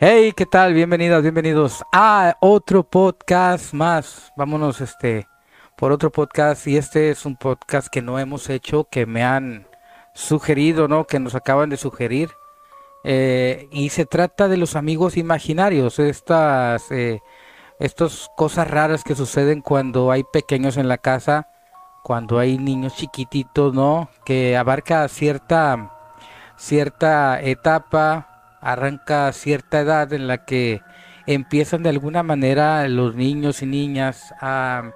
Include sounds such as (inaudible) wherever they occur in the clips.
Hey, ¿qué tal? Bienvenidos, bienvenidos a otro podcast más. Vámonos este por otro podcast y este es un podcast que no hemos hecho, que me han sugerido, ¿no? Que nos acaban de sugerir. Eh, y se trata de los amigos imaginarios, estas, eh, estas cosas raras que suceden cuando hay pequeños en la casa, cuando hay niños chiquititos, ¿no? Que abarca cierta, cierta etapa, arranca cierta edad en la que empiezan de alguna manera los niños y niñas a,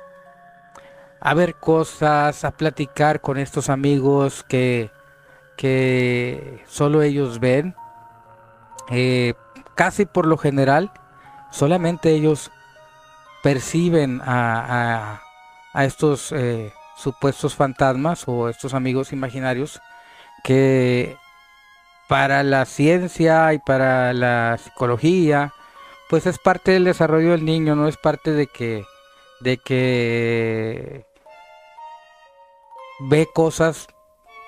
a ver cosas, a platicar con estos amigos que, que solo ellos ven. Eh, casi por lo general, solamente ellos perciben a, a, estos eh, supuestos fantasmas o estos amigos imaginarios que para la ciencia y para la psicología, pues es parte del desarrollo del niño, no es parte de que de que ve cosas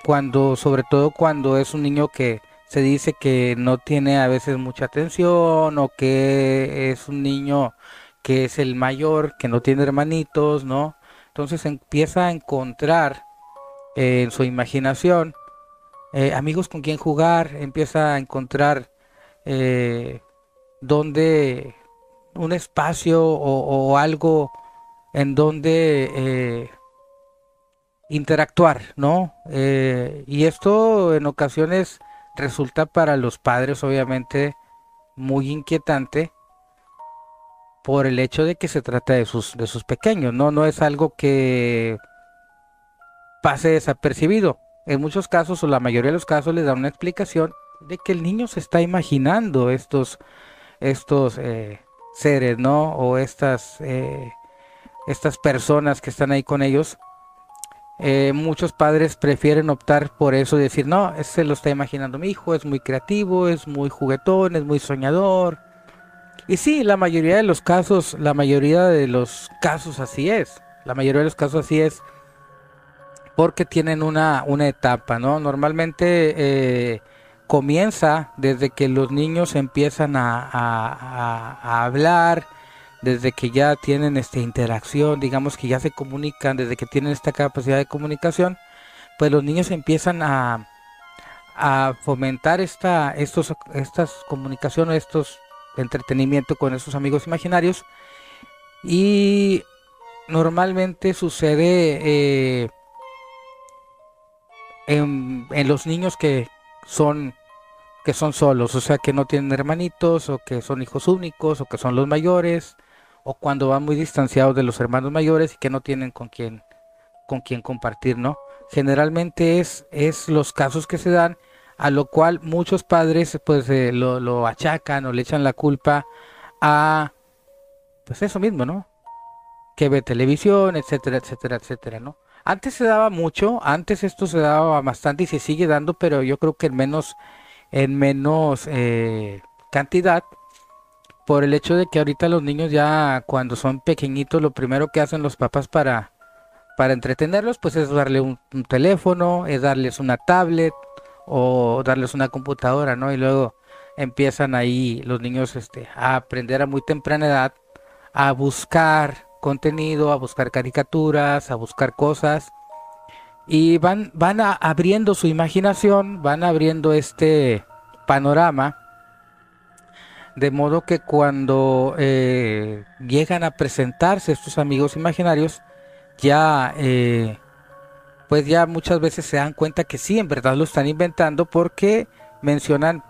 cuando sobre todo cuando es un niño que se dice que no tiene a veces mucha atención o que es un niño que es el mayor, que no tiene hermanitos, ¿no? Entonces empieza a encontrar en su imaginación eh, amigos con quien jugar, empieza a encontrar eh, donde un espacio o, algo en donde eh, interactuar, ¿no? y esto en ocasiones resulta para los padres obviamente muy inquietante por el hecho de que se trata de sus, de sus pequeños, ¿no? No es algo que pase desapercibido en muchos casos o la mayoría de los casos les dan una explicación de que el niño se está imaginando estos, estos eh, seres, ¿no? O estas, eh, estas personas que están ahí con ellos. Eh, muchos padres prefieren optar por eso y decir, no, se lo está imaginando mi hijo, es muy creativo, es muy juguetón, es muy soñador. Y sí, la mayoría de los casos, la mayoría de los casos así es. La mayoría de los casos así es porque tienen una, una etapa, ¿no? Normalmente eh, comienza desde que los niños empiezan a, hablar, desde que ya tienen esta interacción, digamos que ya se comunican, desde que tienen esta capacidad de comunicación, pues los niños empiezan a, a fomentar esta, estos, estas comunicaciones, estos entretenimiento con esos amigos imaginarios y normalmente sucede eh, en, los niños que son que son solos, o sea, que no tienen hermanitos, o que son hijos únicos, o que son los mayores, o cuando van muy distanciados de los hermanos mayores y que no tienen con quién, con quién compartir, ¿no? Generalmente es, es los casos que se dan, a lo cual muchos padres pues eh, lo, lo achacan o le echan la culpa a, pues eso mismo, ¿no? Que ve televisión, etcétera, etcétera, etcétera, ¿no? Antes se daba mucho, antes esto se daba bastante y se sigue dando, pero yo creo que en menos, en menos eh, cantidad, por el hecho de que ahorita los niños ya cuando son pequeñitos, lo primero que hacen los papás para, para entretenerlos, pues es darle un, teléfono, es darles una tablet o darles una computadora, ¿no? Y luego empiezan ahí los niños este, a aprender a muy temprana edad a buscar contenido, a buscar caricaturas, a buscar cosas. Y van, van abriendo su imaginación, van abriendo este panorama. De modo que cuando eh, llegan a presentarse estos amigos imaginarios, ya eh, pues ya muchas veces se dan cuenta que sí, en verdad lo están inventando porque mencionan,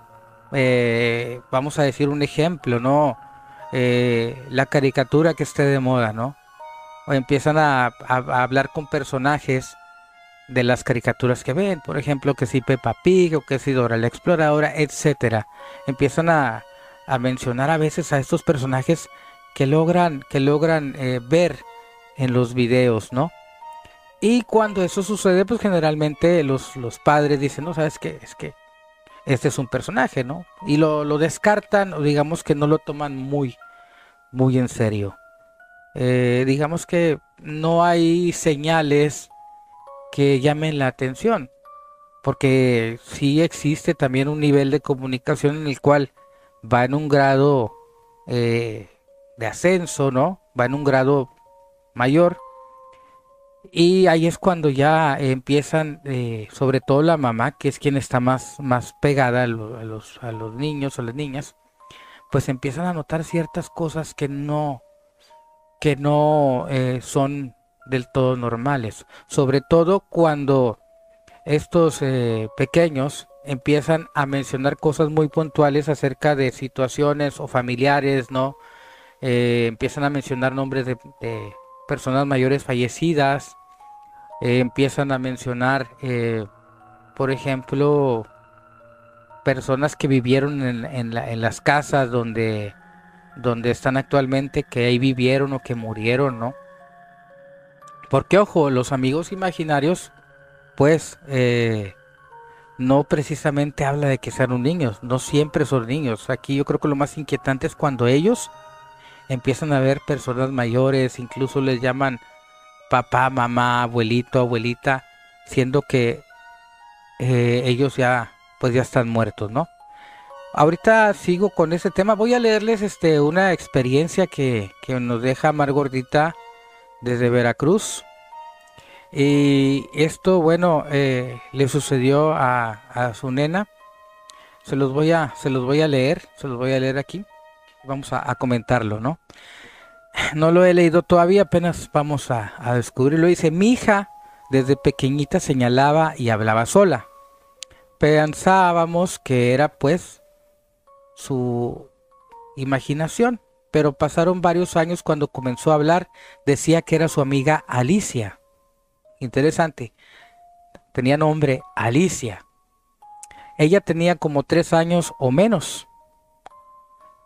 eh, vamos a decir un ejemplo, ¿no? Eh, la caricatura que esté de moda, ¿no? O empiezan a, hablar con personajes de las caricaturas que ven, por ejemplo, que si Peppa Pig o que si Dora la Exploradora, etcétera. Empiezan a, mencionar a veces a estos personajes que logran, que logran eh, ver en los videos, ¿no? Y cuando eso sucede, pues generalmente los, los padres dicen, no, sabes qué, es que este es un personaje, ¿no? Y lo, lo descartan o digamos que no lo toman muy, muy en serio. Eh, digamos que no hay señales que llamen la atención, porque sí existe también un nivel de comunicación en el cual va en un grado eh, de ascenso, ¿no? Va en un grado mayor. Y ahí es cuando ya empiezan, eh, sobre todo la mamá, que es quien está más, más pegada a, los, a los niños o las niñas, pues empiezan a notar ciertas cosas que no, que no eh, son del todo normales. Sobre todo cuando estos eh, pequeños empiezan a mencionar cosas muy puntuales acerca de situaciones o familiares, ¿no? Eh, empiezan a mencionar nombres de, personas mayores fallecidas, empiezan a mencionar, por ejemplo, personas que vivieron en, las casas donde, donde están actualmente, que ahí vivieron o que murieron, ¿no? Porque, ojo, los amigos imaginarios, pues, eh, no precisamente habla de que sean niños, no siempre son niños. Aquí yo creo que lo más inquietante es cuando ellos empiezan a ver personas mayores, incluso les llaman papá, mamá, abuelito, abuelita, siendo que eh, ellos ya pues ya están muertos, ¿no? Ahorita sigo con ese tema. Voy a leerles este, una experiencia que, nos deja Margordita desde Veracruz. Y esto, bueno, eh, le sucedió a, su nena. Se los voy a, se los voy a leer, se los voy a leer aquí. Vamos a, comentarlo, ¿no? (sighs) No lo he leído todavía, apenas vamos a, a descubrirlo. Dice, mi hija desde pequeñita señalaba y hablaba sola pensábamos que era pues su imaginación, pero pasaron varios años cuando comenzó a hablar, decía que era su amiga Alicia. Interesante, tenía nombre Alicia. Ella tenía como tres años o menos.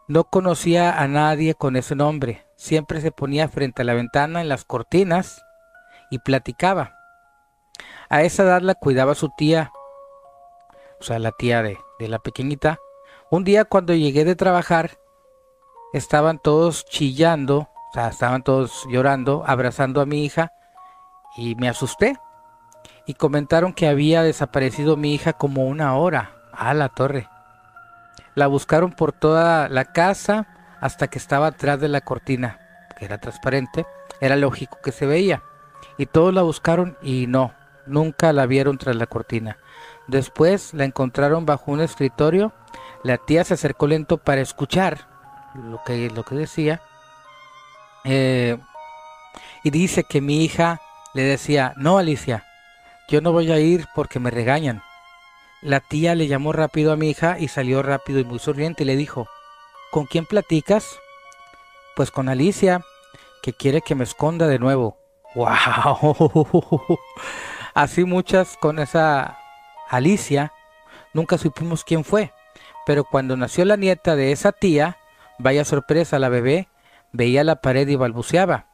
No conocía a nadie con ese nombre. Siempre se ponía frente a la ventana en las cortinas y platicaba. A esa edad la cuidaba su tía o sea, la tía de, la pequeñita, un día cuando llegué de trabajar, estaban todos chillando, o sea, estaban todos llorando, abrazando a mi hija, y me asusté. Y comentaron que había desaparecido mi hija como una hora. a la torre. La buscaron por toda la casa hasta que estaba atrás de la cortina, que era transparente. Era lógico que se veía. Y todos la buscaron y no, nunca la vieron tras la cortina. Después la encontraron bajo un escritorio. La tía se acercó lento para escuchar lo que, lo que decía. Eh, y dice que mi hija le decía, no Alicia, yo no voy a ir porque me regañan. La tía le llamó rápido a mi hija y salió rápido y muy sonriente y le dijo, ¿con quién platicas? Pues con Alicia, que quiere que me esconda de nuevo. (laughs) ¡Wow! Así muchas con esa Alicia, nunca supimos quién fue, pero cuando nació la nieta de esa tía, vaya sorpresa, la bebé veía la pared y balbuceaba.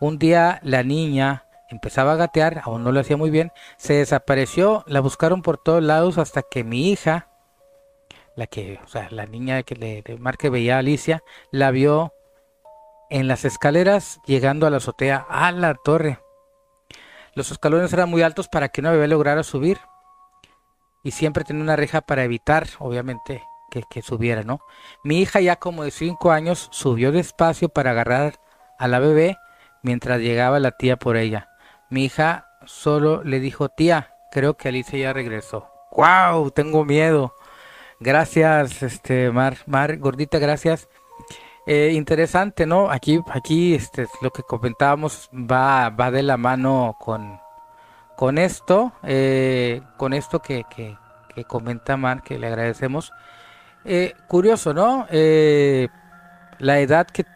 Un día la niña empezaba a gatear, aún no lo hacía muy bien, se desapareció, la buscaron por todos lados hasta que mi hija, la que, o sea, la niña que le, marque veía a Alicia, la vio en las escaleras llegando a la azotea, a la torre. Los escalones eran muy altos para que una bebé lograra subir y siempre tenía una reja para evitar, obviamente, que, subiera, ¿no? Mi hija ya como de 5 años subió despacio para agarrar a la bebé mientras llegaba la tía por ella. Mi hija solo le dijo, tía, creo que Alicia ya regresó. ¡Wow! Tengo miedo. Gracias, este, Mar, Mar, gordita, gracias. Eh, interesante, ¿no? Aquí, aquí, este, lo que comentábamos va, va de la mano con, con esto, eh, con esto que, que, comenta Mar, que le agradecemos. Eh, curioso, ¿no? Eh, la edad que,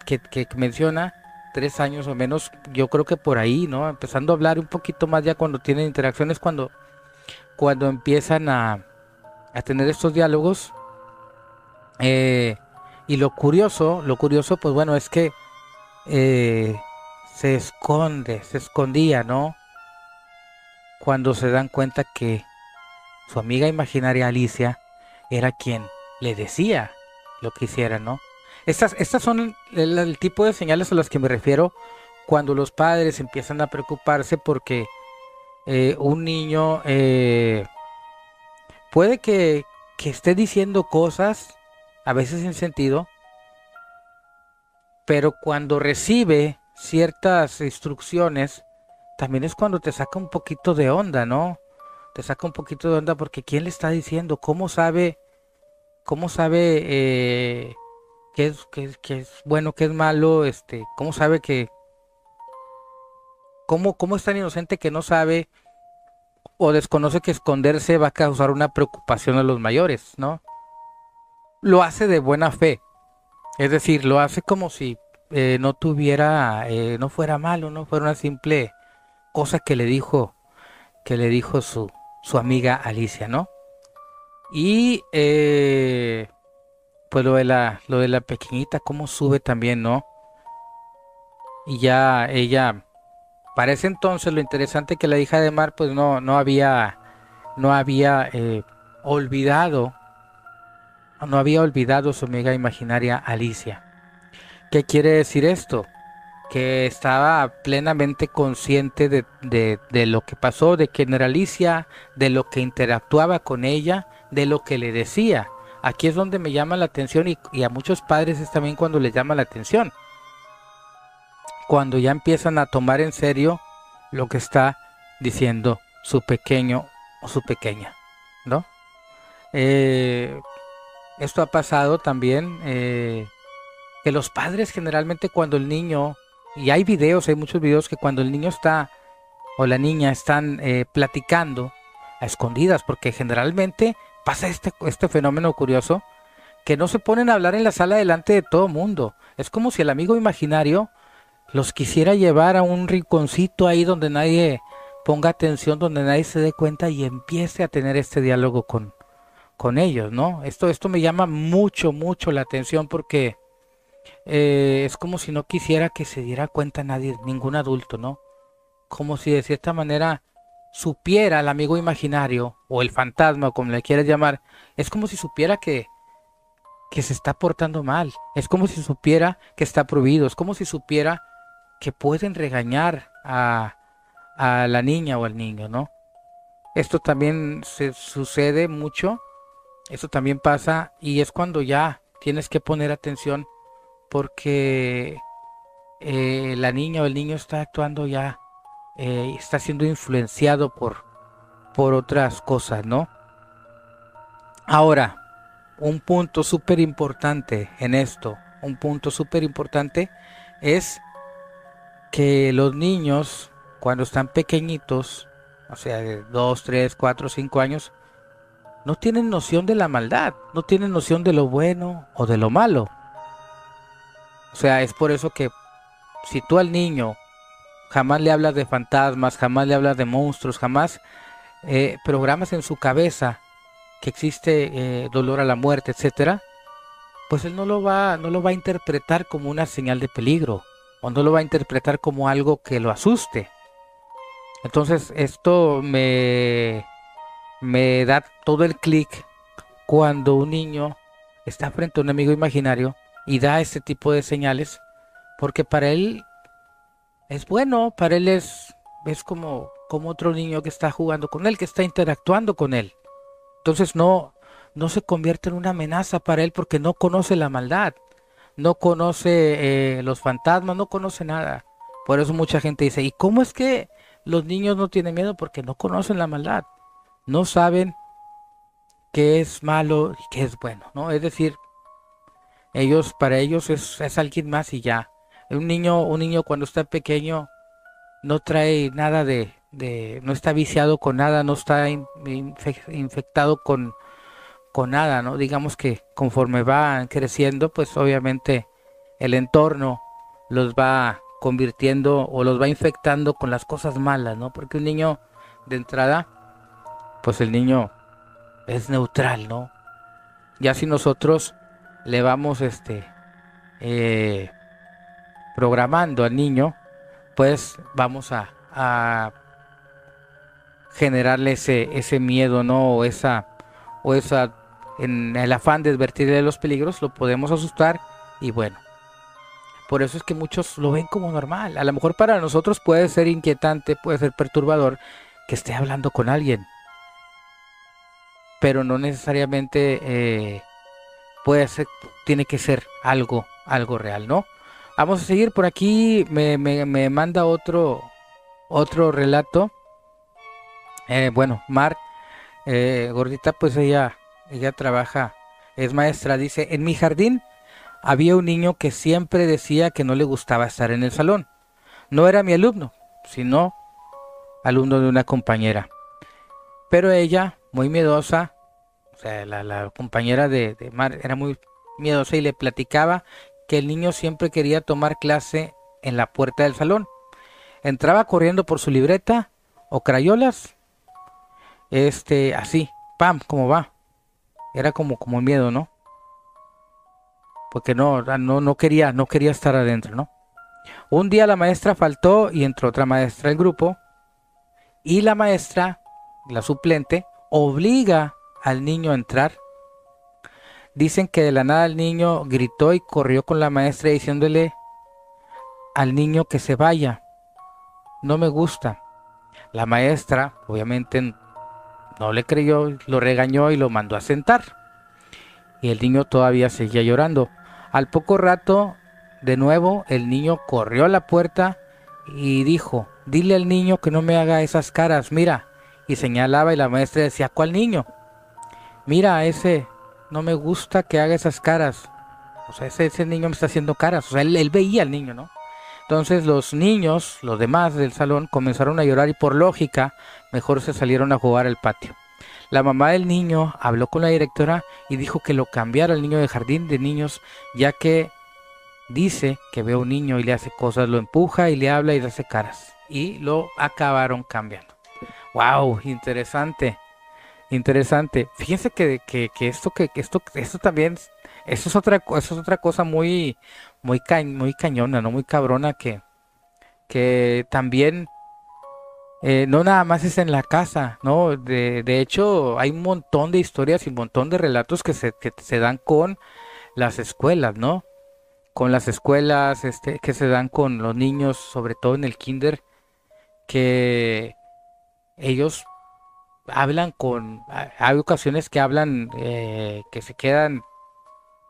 menciona, tres años o menos, yo creo que por ahí, ¿no? Empezando a hablar un poquito más ya cuando tienen interacciones, cuando, cuando empiezan a, a tener estos diálogos. y lo curioso, lo curioso, pues bueno, es que se esconde, se escondía, ¿no? Cuando se dan cuenta que su amiga imaginaria Alicia era quien le decía lo que hiciera, ¿no? Estas, estas son el, tipo de señales a las que me refiero cuando los padres empiezan a preocuparse porque eh, un niño eh, puede que, que esté diciendo cosas a veces sin sentido, pero cuando recibe ciertas instrucciones, también es cuando te saca un poquito de onda, ¿no? Te saca un poquito de onda porque ¿quién le está diciendo? ¿Cómo sabe, cómo sabe eh, qué, es, qué, es bueno, qué es malo? Este, ¿Cómo sabe que... ¿Cómo, ¿Cómo es tan inocente que no sabe o desconoce que esconderse va a causar una preocupación a los mayores, ¿no? Lo hace de buena fe. Es decir, lo hace como si eh, no tuviera, eh, no fuera malo, no fuera una simple cosa que le dijo, que le dijo su, su amiga Alicia, ¿no? Y eh, pues lo de la, lo de la pequeñita, cómo sube también, ¿no? Y ya ella, para ese entonces lo interesante que la hija de Mar, pues no, no había, no había olvidado, no había olvidado su amiga imaginaria Alicia. ¿Qué quiere decir esto? Que estaba plenamente consciente de, lo que pasó, de quién era Alicia, de lo que interactuaba con ella, de lo que le decía. Aquí es donde me llama la atención y, y a muchos padres es también cuando les llama la atención. Cuando ya empiezan a tomar en serio lo que está diciendo su pequeño o su pequeña, ¿no? Eh, esto ha pasado también eh, que los padres generalmente cuando el niño, y hay videos, hay muchos videos que cuando el niño está o la niña están eh, platicando a escondidas, porque generalmente pasa este, este fenómeno curioso, que no se ponen a hablar en la sala delante de todo mundo. Es como si el amigo imaginario los quisiera llevar a un rinconcito ahí donde nadie ponga atención, donde nadie se dé cuenta y empiece a tener este diálogo con, con ellos, ¿no? Esto, esto me llama mucho, mucho la atención porque eh, es como si no quisiera que se diera cuenta nadie, ningún adulto, ¿no? Como si de cierta manera supiera el amigo imaginario o el fantasma, como le quieras llamar, es como si supiera que, que se está portando mal, es como si supiera que está prohibido, es como si supiera que pueden regañar a, a la niña o al niño, ¿no? Esto también se sucede mucho, eso también pasa y es cuando ya tienes que poner atención porque eh, la niña o el niño está actuando ya, eh, está siendo influenciado por, por otras cosas, ¿no? Ahora, un punto súper importante en esto, un punto súper importante es que los niños, cuando están pequeñitos, o sea, de 2, 3, 4, 5 años, no tienen noción de la maldad, no tienen noción de lo bueno o de lo malo. Sea, es por eso que si tú al niño jamás le hablas de fantasmas, jamás le hablas de monstruos, jamás eh, programas en su cabeza que existe eh, dolor a la muerte, etcétera, pues él no lo va, no lo va a interpretar como una señal de peligro o no lo va a interpretar como algo que lo asuste. Entonces esto me, me da todo el clic cuando un niño está frente a un amigo imaginario y da este tipo de señales porque para él es bueno, para él es, es como, como otro niño que está jugando con él, que está interactuando con él. Entonces no, no se convierte en una amenaza para él porque no conoce la maldad, no conoce eh, los fantasmas, no conoce nada. Por eso mucha gente dice, ¿y cómo es que los niños no tienen miedo? Porque no conocen la maldad, no saben qué es malo y qué es bueno, ¿no? Es decir, ellos, para ellos es, alguien más y ya. Un niño, un niño cuando está pequeño no trae nada de, de no está viciado con nada, no está infectado con, con nada, ¿no? Digamos que conforme van creciendo, pues obviamente el entorno los va convirtiendo o los va infectando con las cosas malas, ¿no? Porque un niño de entrada, pues el niño es neutral, ¿no? Ya si nosotros le vamos este eh, programando al niño, pues vamos a, generarle ese, ese miedo, ¿no? O esa, o esa, en el afán de advertirle los peligros, lo podemos asustar y bueno. Por eso es que muchos lo ven como normal. A lo mejor para nosotros puede ser inquietante, puede ser perturbador que esté hablando con alguien. Pero no necesariamente eh, puede ser, tiene que ser algo, algo real, ¿no? Vamos a seguir por aquí, me, me, manda otro, otro relato. Eh, bueno, Mar, eh, gordita, pues ella, ella trabaja, es maestra, dice, en mi jardín había un niño que siempre decía que no le gustaba estar en el salón. No era mi alumno, sino alumno de una compañera. Pero ella, muy miedosa, o sea, la, compañera de, Mar era muy miedosa y le platicaba que el niño siempre quería tomar clase en la puerta del salón. Entraba corriendo por su libreta o crayolas. Este, así, pam, como va. Era como, como miedo, ¿no? Porque no, no, no quería, no quería estar adentro, ¿no? Un día la maestra faltó y entró otra maestra del grupo. Y la maestra, la suplente, obliga al niño entrar. Dicen que de la nada el niño gritó y corrió con la maestra diciéndole al niño que se vaya. No me gusta. La maestra, obviamente, no le creyó, lo regañó y lo mandó a sentar. Y el niño todavía seguía llorando. Al poco rato, de nuevo, el niño corrió a la puerta y dijo, dile al niño que no me haga esas caras, mira. Y señalaba y la maestra decía, ¿cuál niño? Mira, ese no me gusta que haga esas caras. O sea, ese, ese niño me está haciendo caras. O sea, él, veía al niño, ¿no? Entonces los niños, los demás del salón, comenzaron a llorar y por lógica, mejor se salieron a jugar al patio. La mamá del niño habló con la directora y dijo que lo cambiara al niño de jardín de niños, ya que dice que ve a un niño y le hace cosas, lo empuja y le habla y le hace caras. Y lo acabaron cambiando. ¡Wow! Interesante. Interesante. Fíjense que, que, que esto que, esto esto también eso es otra eso es otra cosa muy muy muy cañona, no muy cabrona que que también eh, no nada más es en la casa, ¿no? De, de, hecho, hay un montón de historias y un montón de relatos que se, que se dan con las escuelas, ¿no? Con las escuelas, este, que se dan con los niños, sobre todo en el kinder, que ellos hablan con, hay ocasiones que hablan, eh, que se quedan,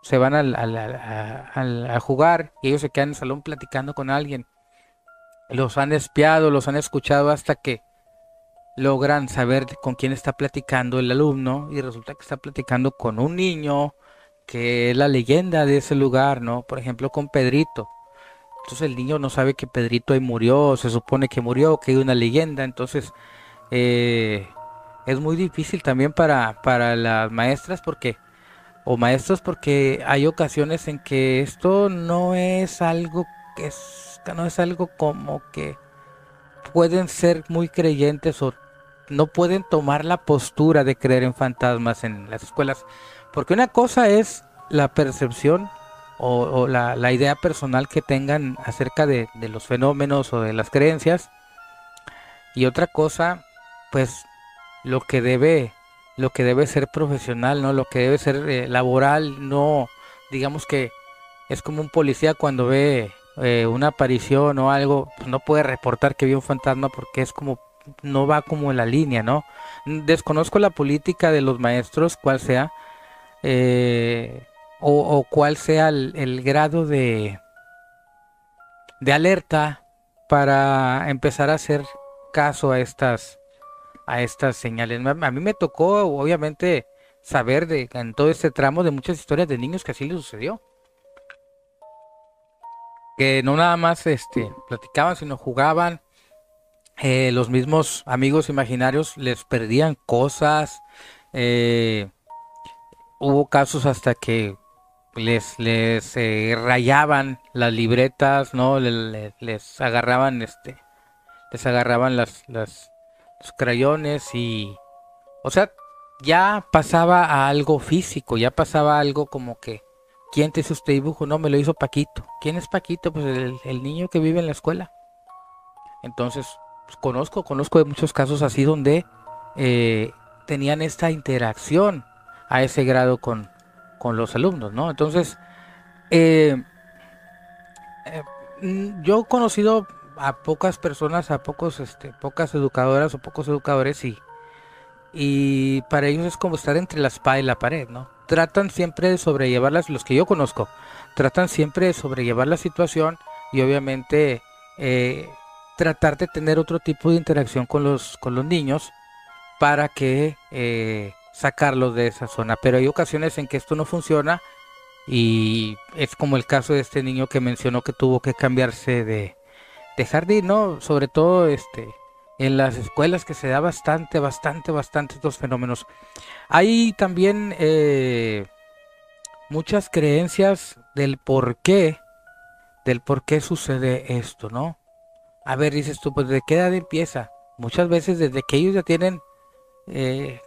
se van al, a, jugar y ellos se quedan en el salón platicando con alguien. Los han espiado, los han escuchado hasta que logran saber con quién está platicando el alumno y resulta que está platicando con un niño que es la leyenda de ese lugar, ¿no? Por ejemplo, con Pedrito. Entonces el niño no sabe que Pedrito ahí murió, se supone que murió, que hay una leyenda, entonces eh, es muy difícil también para, para las maestras porque o maestros porque hay ocasiones en que esto no es algo que es, no es algo como que pueden ser muy creyentes o no pueden tomar la postura de creer en fantasmas en las escuelas. Porque una cosa es la percepción o, la, la, idea personal que tengan acerca de, de los fenómenos o de las creencias y otra cosa pues lo que debe lo que debe ser profesional, ¿no? Lo que debe ser eh, laboral, no digamos que es como un policía cuando ve eh, una aparición o algo, pues no puede reportar que vio un fantasma porque es como no va como en la línea, ¿no? Desconozco la política de los maestros, cuál sea, eh, o, cuál sea el, el, grado de, de alerta para empezar a hacer caso a estas a estas señales. A mí me tocó, obviamente, saber de en todo este tramo de muchas historias de niños que así les sucedió. Que no nada más este, platicaban, sino jugaban. Eh, los mismos amigos imaginarios les perdían cosas. Eh, hubo casos hasta que les, les eh, rayaban las libretas, ¿no? Les, les, agarraban este les agarraban las, las los crayones y... O sea, ya pasaba a algo físico, ya pasaba algo como que... ¿Quién te hizo este dibujo? No, me lo hizo Paquito. ¿Quién es Paquito? Pues el, niño que vive en la escuela. Entonces, pues, conozco, conozco de muchos casos así donde eh, tenían esta interacción a ese grado con, con los alumnos, ¿no? Entonces, eh, eh, mm, yo he conocido a pocas personas, a pocos, este, pocas educadoras o pocos educadores y, y para ellos es como estar entre la espada y la pared, ¿no? Tratan siempre de sobrellevarlas, los que yo conozco, tratan siempre de sobrellevar la situación y obviamente eh, tratar de tener otro tipo de interacción con los, con los niños para que eh, sacarlos de esa zona. Pero hay ocasiones en que esto no funciona y es como el caso de este niño que mencionó que tuvo que cambiarse de, de ¿no? Sobre todo este en las escuelas que se da bastante, bastante, bastante estos fenómenos. Hay también eh, muchas creencias del por qué, del por qué sucede esto, ¿no? A ver, dices tú, pues de qué edad empieza. Muchas veces desde que ellos ya tienen eh,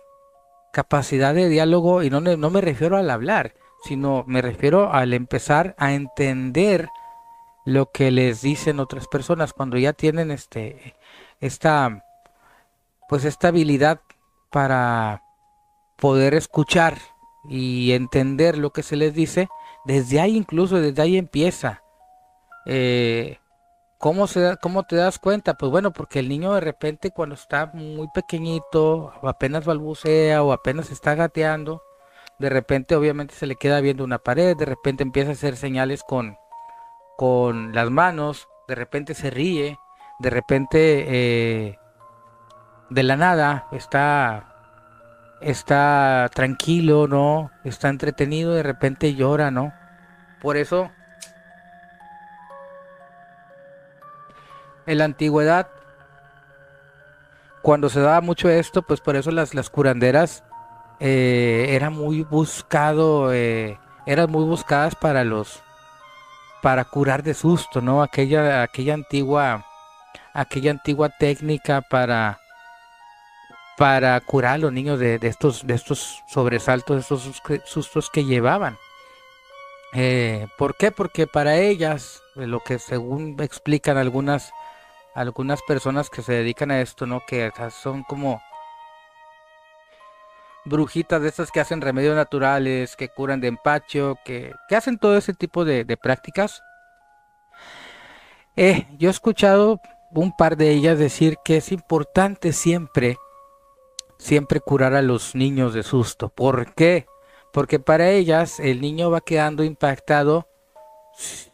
capacidad de diálogo, y no, no me refiero al hablar, sino me refiero al empezar a entender lo que les dicen otras personas cuando ya tienen este esta pues esta habilidad para poder escuchar y entender lo que se les dice desde ahí incluso desde ahí empieza eh, ¿Cómo, se, ¿Cómo te das cuenta? Pues bueno, porque el niño de repente cuando está muy pequeñito, o apenas balbucea o apenas está gateando, de repente obviamente se le queda viendo una pared, de repente empieza a hacer señales con, con las manos, de repente se ríe, de repente eh, de la nada está, está tranquilo, ¿no? Está entretenido, de repente llora, ¿no? Por eso en la antigüedad, cuando se daba mucho esto, pues por eso las, las curanderas eh, eran muy buscado, eh, eran muy buscadas para los, para curar de susto, ¿no? Aquella, aquella antigua, aquella antigua técnica para, para curar a los niños de, estos, de estos sobresaltos, de estos sustos que llevaban. Eh, ¿Por qué? Porque para ellas, lo que según explican algunas algunas personas que se dedican a esto, ¿no? Que son como brujitas de estas que hacen remedios naturales, que curan de empacho, que, hacen todo ese tipo de, prácticas. Eh, yo he escuchado un par de ellas decir que es importante siempre, siempre curar a los niños de susto. ¿Por qué? Porque para ellas el niño va quedando impactado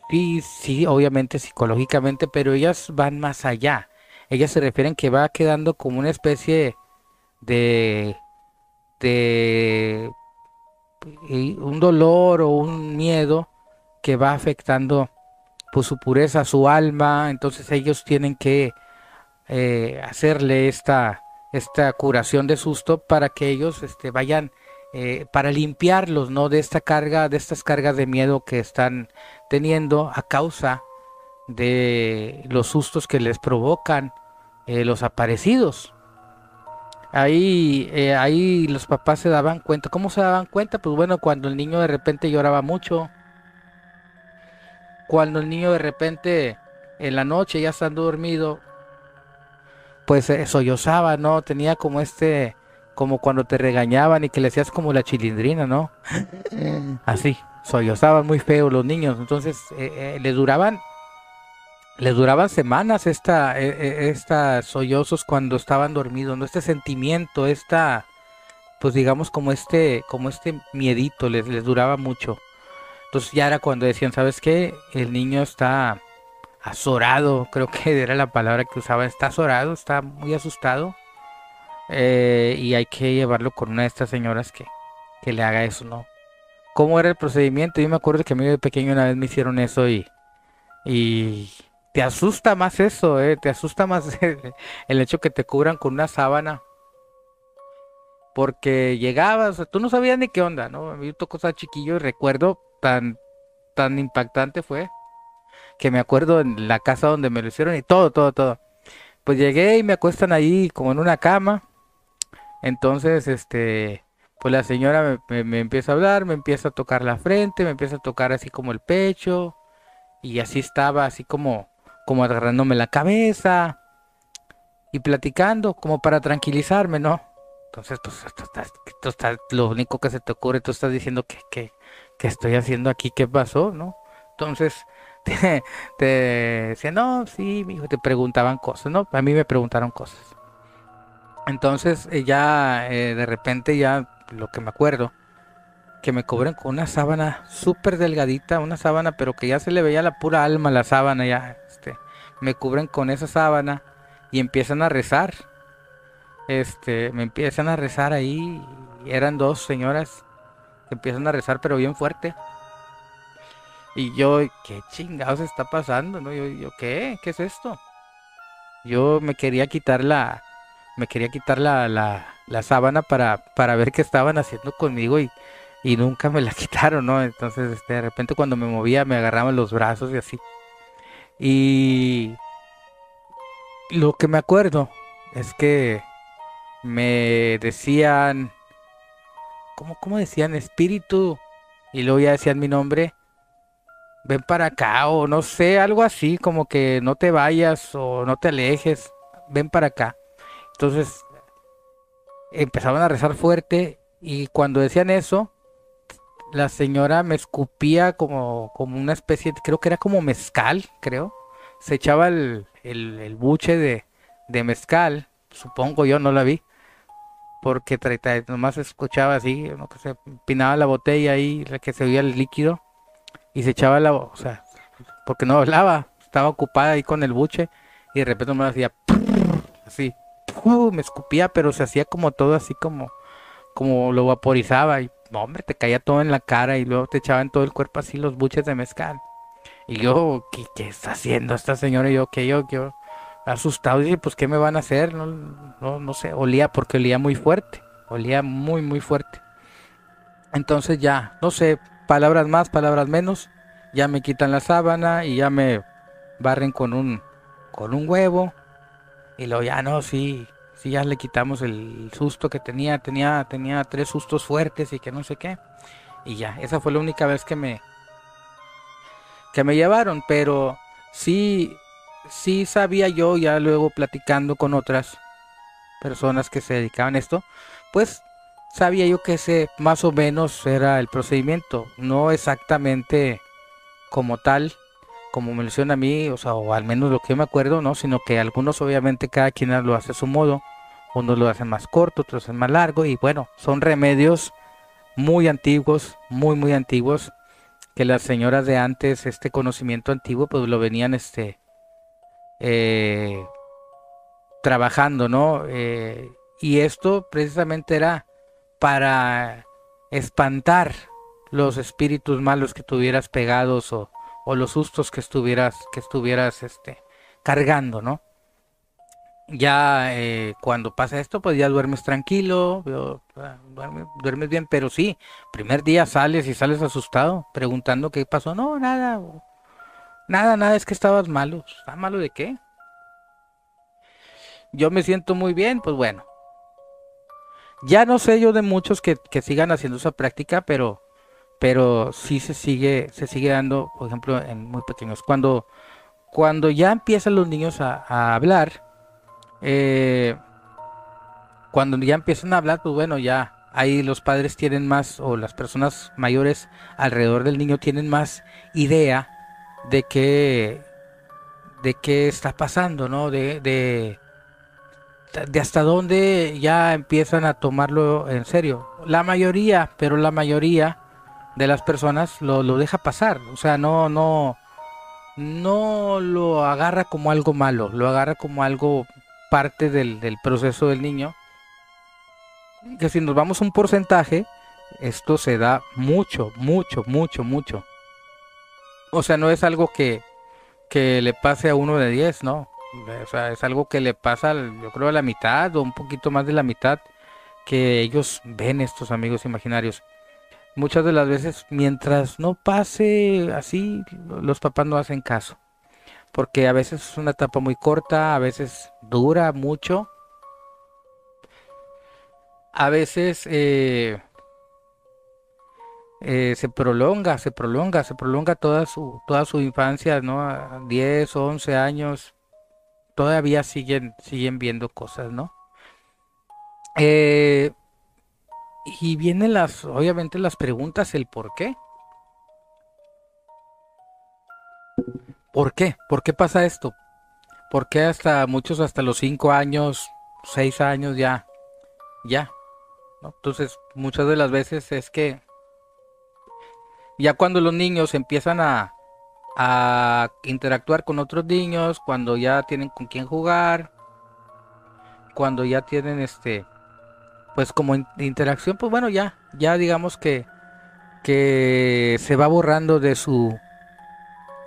Sí, sí, obviamente psicológicamente, pero ellas van más allá. Ellas se refieren que va quedando como una especie de, de un dolor o un miedo que va afectando pues, su pureza, su alma. Entonces ellos tienen que eh, hacerle esta, esta curación de susto para que ellos este, vayan eh, para limpiarlos, ¿no? De esta carga, de estas cargas de miedo que están teniendo a causa de los sustos que les provocan eh, los aparecidos. Ahí, eh, ahí los papás se daban cuenta. ¿Cómo se daban cuenta? Pues bueno, cuando el niño de repente lloraba mucho. Cuando el niño de repente en la noche ya estando dormido, pues sollozaba, ¿no? Tenía como este como cuando te regañaban y que le hacías como la chilindrina, ¿no? (laughs) Así, sollozaban muy feo los niños, entonces eh, eh, les duraban les duraban semanas esta, eh, esta sollozos cuando estaban dormidos, ¿no? Este sentimiento, esta, pues digamos como este, como este miedito, les, les duraba mucho. Entonces ya era cuando decían, ¿sabes qué? El niño está azorado, creo que era la palabra que usaba, está azorado, está muy asustado. Eh, y hay que llevarlo con una de estas señoras que, que le haga eso, ¿no? ¿Cómo era el procedimiento? Yo me acuerdo que a mí de pequeño una vez me hicieron eso y te asusta más eso, ¿eh? Te asusta más (laughs) el hecho que te cubran con una sábana. Porque llegabas, o sea, tú no sabías ni qué onda, ¿no? A mí tocó estar chiquillo y recuerdo tan, tan impactante fue que me acuerdo en la casa donde me lo hicieron y todo, todo, todo. Pues llegué y me acuestan ahí como en una cama entonces, este, pues la señora me, empieza a hablar, me empieza a tocar la frente, me empieza a tocar así como el pecho, y así estaba, así como, como agarrándome la cabeza y platicando, como para tranquilizarme, ¿no? Entonces, tú, estás, lo único que se te ocurre, tú estás diciendo que, que, que estoy haciendo aquí, ¿qué pasó, no? Entonces, (laughs) te, te no, sí, hijo, te preguntaban cosas, ¿no? A mí me preguntaron cosas. Entonces eh, ya eh, de repente ya lo que me acuerdo, que me cubren con una sábana súper delgadita, una sábana pero que ya se le veía la pura alma la sábana ya. Este, me cubren con esa sábana y empiezan a rezar. Este, me empiezan a rezar ahí. Eran dos señoras que empiezan a rezar pero bien fuerte. Y yo, ¿qué chingados está pasando? ¿No? Yo, yo, ¿qué? ¿Qué es esto? Yo me quería quitar la, me quería quitar la, la, la sábana para, para ver qué estaban haciendo conmigo y, y nunca me la (laughs) quitaron, ¿no? Entonces, este, de repente cuando me movía me agarraban los brazos y así. Y lo que me acuerdo es que me decían, ¿cómo, cómo decían? Espíritu. Y luego ya decían mi nombre ven para acá o no sé, algo así, como que no te vayas o no te alejes, ven para acá. Entonces empezaban a rezar fuerte y cuando decían eso, la señora me escupía como, como una especie, creo que era como mezcal, creo. Se echaba el, el, buche de, de, mezcal, supongo yo, no la vi, porque nomás escuchaba así, ¿no? que se pinaba la botella ahí, que se oía el líquido y se echaba la, o sea, porque no hablaba, estaba ocupada ahí con el buche y de repente me hacía (laughs) así, me escupía, pero se hacía como todo así como, como lo vaporizaba y, hombre, te caía todo en la cara y luego te echaba en todo el cuerpo así los buches de mezcal. Y yo, ¿qué, qué está haciendo esta señora? Y yo, que yo, yo, asustado, dije, pues, ¿qué me van a hacer? No, no, no sé, olía porque olía muy fuerte, olía muy, muy fuerte. Entonces ya, no sé, palabras más, palabras menos, ya me quitan la sábana y ya me barren con un con un huevo y luego ya no, sí, sí ya le quitamos el susto que tenía, tenía tenía tres sustos fuertes y que no sé qué. Y ya, esa fue la única vez que me que me llevaron, pero sí sí sabía yo ya luego platicando con otras personas que se dedicaban a esto, pues sabía yo que ese más o menos era el procedimiento, no exactamente como tal, como menciona a mí, o sea, o al menos lo que yo me acuerdo, ¿no? Sino que algunos obviamente cada quien lo hace a su modo, unos lo hacen más corto, otros hacen más largo, y bueno, son remedios muy antiguos, muy muy antiguos, que las señoras de antes, este conocimiento antiguo, pues lo venían este eh, trabajando, ¿no? Eh, y esto precisamente era para espantar los espíritus malos que tuvieras pegados o, los sustos que estuvieras que estuvieras este cargando no ya eh, cuando pasa esto pues ya duermes tranquilo ah, duermes, bien pero sí primer día sales y sales asustado preguntando qué pasó. No nada nada nada es que estabas malo. ¿está malo de qué? yo me siento muy bien pues bueno. Ya no sé yo de muchos que, sigan haciendo esa práctica, pero, pero sí se sigue, se sigue dando, por ejemplo, en muy pequeños. Cuando, cuando ya empiezan los niños a, hablar, eh, cuando ya empiezan a hablar, pues bueno, ya ahí los padres tienen más, o las personas mayores alrededor del niño tienen más idea de qué, de qué está pasando, ¿no? De, de, de hasta dónde ya empiezan a tomarlo en serio. La mayoría, pero la mayoría de las personas lo, deja pasar. O sea, no, no, no lo agarra como algo malo, lo agarra como algo parte del, del proceso del niño. Que si nos vamos a un porcentaje, esto se da mucho, mucho, mucho, mucho. O sea, no es algo que, que le pase a uno de 10, no. O sea, es algo que le pasa, yo creo, a la mitad o un poquito más de la mitad que ellos ven estos amigos imaginarios. Muchas de las veces, mientras no pase así, los papás no hacen caso. Porque a veces es una etapa muy corta, a veces dura mucho. A veces eh, eh, se prolonga, se prolonga, se prolonga toda su, toda su infancia, ¿no? 10, 11 años, todavía siguen, siguen viendo cosas, ¿no? Eh, y vienen las, obviamente las preguntas, el por qué. ¿Por qué? ¿Por qué pasa esto? ¿Por qué hasta muchos hasta los 5 años, seis años ya, ya. Entonces, muchas de las veces es que ya cuando los niños empiezan a, a interactuar con otros niños, cuando ya tienen con quién jugar, cuando ya tienen este, pues como interacción, pues bueno, ya, ya digamos que, que se va borrando de su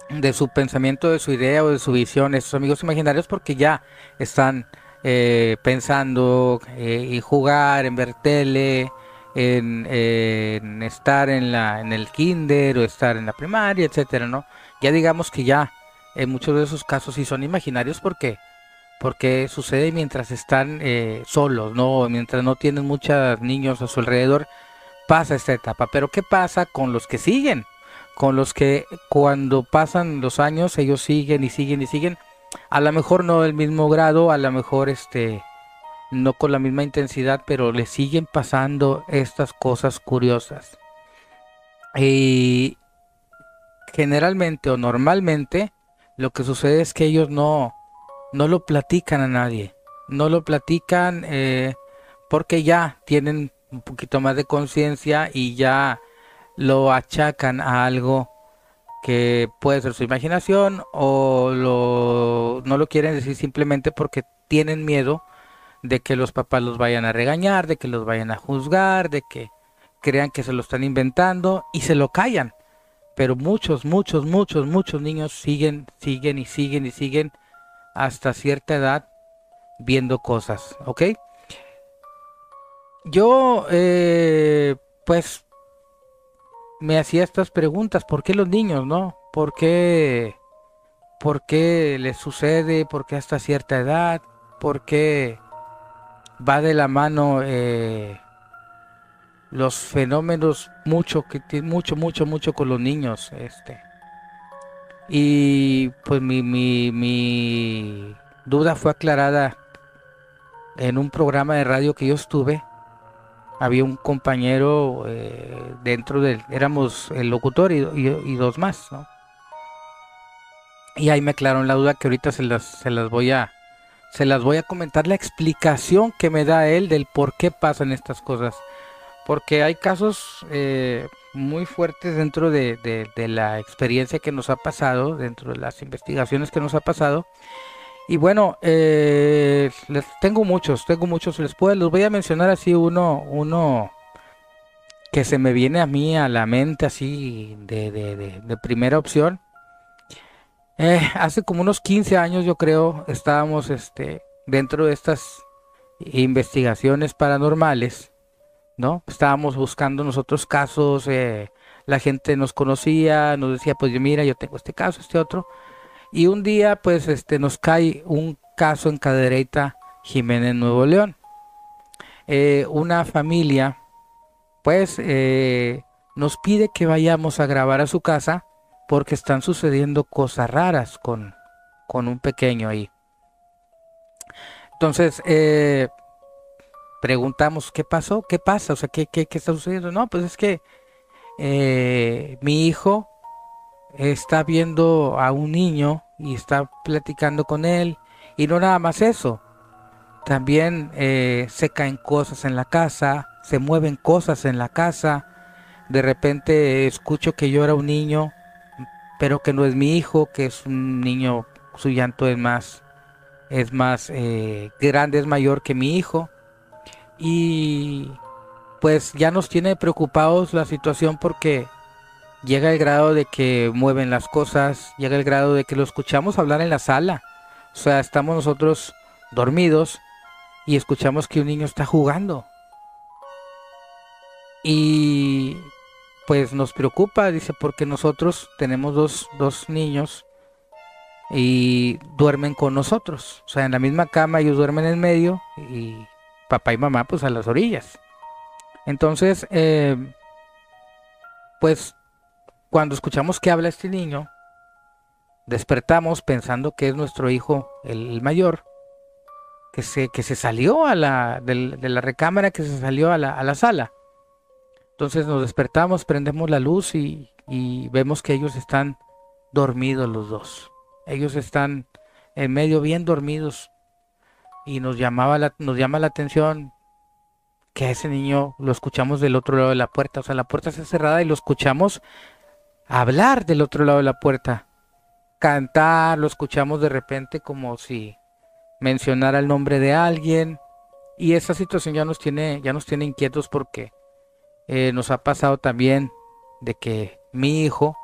de su pensamiento, de su idea o de su visión, esos amigos imaginarios, porque ya están eh, pensando eh, y jugar, en ver tele, en, estar en, la, en el kinder o estar en la primaria, etcétera, ¿no? Ya digamos que ya en muchos de esos casos sí son imaginarios porque porque sucede mientras están eh, solos, no, mientras no tienen muchos niños a su alrededor, pasa esta etapa. Pero ¿qué pasa con los que siguen? Con los que cuando pasan los años ellos siguen y siguen y siguen a lo mejor no del mismo grado, a lo mejor este no con la misma intensidad, pero le siguen pasando estas cosas curiosas. Y generalmente o normalmente lo que sucede es que ellos no, no lo platican a nadie. No lo platican eh, porque ya tienen un poquito más de conciencia y ya lo achacan a algo que puede ser su imaginación o lo, no lo quieren decir simplemente porque tienen miedo de que los papás los vayan a regañar, de que los vayan a juzgar, de que crean que se lo están inventando y se lo callan. Pero muchos, muchos, muchos, muchos niños siguen, siguen y siguen y siguen hasta cierta edad viendo cosas, ¿ok? Yo, eh, pues, me hacía estas preguntas, ¿por qué los niños, no? ¿Por qué, por qué les sucede? ¿Por qué hasta cierta edad? ¿Por qué va de la mano eh, los fenómenos mucho, que mucho, mucho, mucho con los niños? Este. Y pues mi, mi, mi duda fue aclarada en un programa de radio que yo estuve había un compañero eh, dentro del, éramos el locutor y, dos más, ¿no? Y ahí me aclararon la duda que ahorita se las, se las voy a, se las voy a comentar la explicación que me da él del por qué pasan estas cosas. Porque hay casos eh, muy fuertes dentro de, de, la experiencia que nos ha pasado, dentro de las investigaciones que nos ha pasado, y bueno, eh, les tengo muchos, tengo muchos. Les puedo, los voy a mencionar así uno, uno que se me viene a mí a la mente así de, de, primera opción. Eh, hace como unos 15 años yo creo estábamos este, dentro de estas investigaciones paranormales, ¿no? Estábamos buscando nosotros casos, eh, la gente nos conocía, nos decía, pues mira, yo tengo este caso, este otro. Y un día, pues, este, nos cae un caso en Cadereyta, Jiménez, Nuevo León. Eh, una familia, pues, eh, nos pide que vayamos a grabar a su casa porque están sucediendo cosas raras con, con un pequeño ahí. Entonces, preguntamos, ¿qué pasó? ¿Qué pasa? O sea, ¿qué, qué, qué está sucediendo? No, pues es que mi hijo está viendo a un niño y está platicando con él. Y no nada más eso. También eh, se caen cosas en la casa, se mueven cosas en la casa. De repente escucho que llora un niño, pero que no es mi hijo, que es un niño, su llanto es más, es más eh, grande, es mayor que mi hijo. Y pues ya nos tiene preocupados la situación porque llega el grado de que mueven las cosas, llega el grado de que lo escuchamos hablar en la sala. O sea, estamos nosotros dormidos y escuchamos que un niño está jugando. Y pues nos preocupa, dice, porque nosotros tenemos dos, dos niños y duermen con nosotros. O sea, en la misma cama ellos duermen en medio y papá y mamá pues a las orillas. Entonces, eh, pues cuando escuchamos que habla este niño, despertamos pensando que es nuestro hijo, el, mayor, que se, que se salió a la, de, la recámara, que se salió a la, a la, sala. Entonces nos despertamos, prendemos la luz y, y vemos que ellos están dormidos los dos. Ellos están en medio bien dormidos. Y nos llamaba la, nos llama la atención que a ese niño lo escuchamos del otro lado de la puerta, o sea, la puerta está cerrada y lo escuchamos hablar del otro lado de la puerta, cantar, lo escuchamos de repente como si mencionara el nombre de alguien. Y esa situación ya nos tiene, ya nos tiene inquietos porque eh, nos ha pasado también de que mi hijo,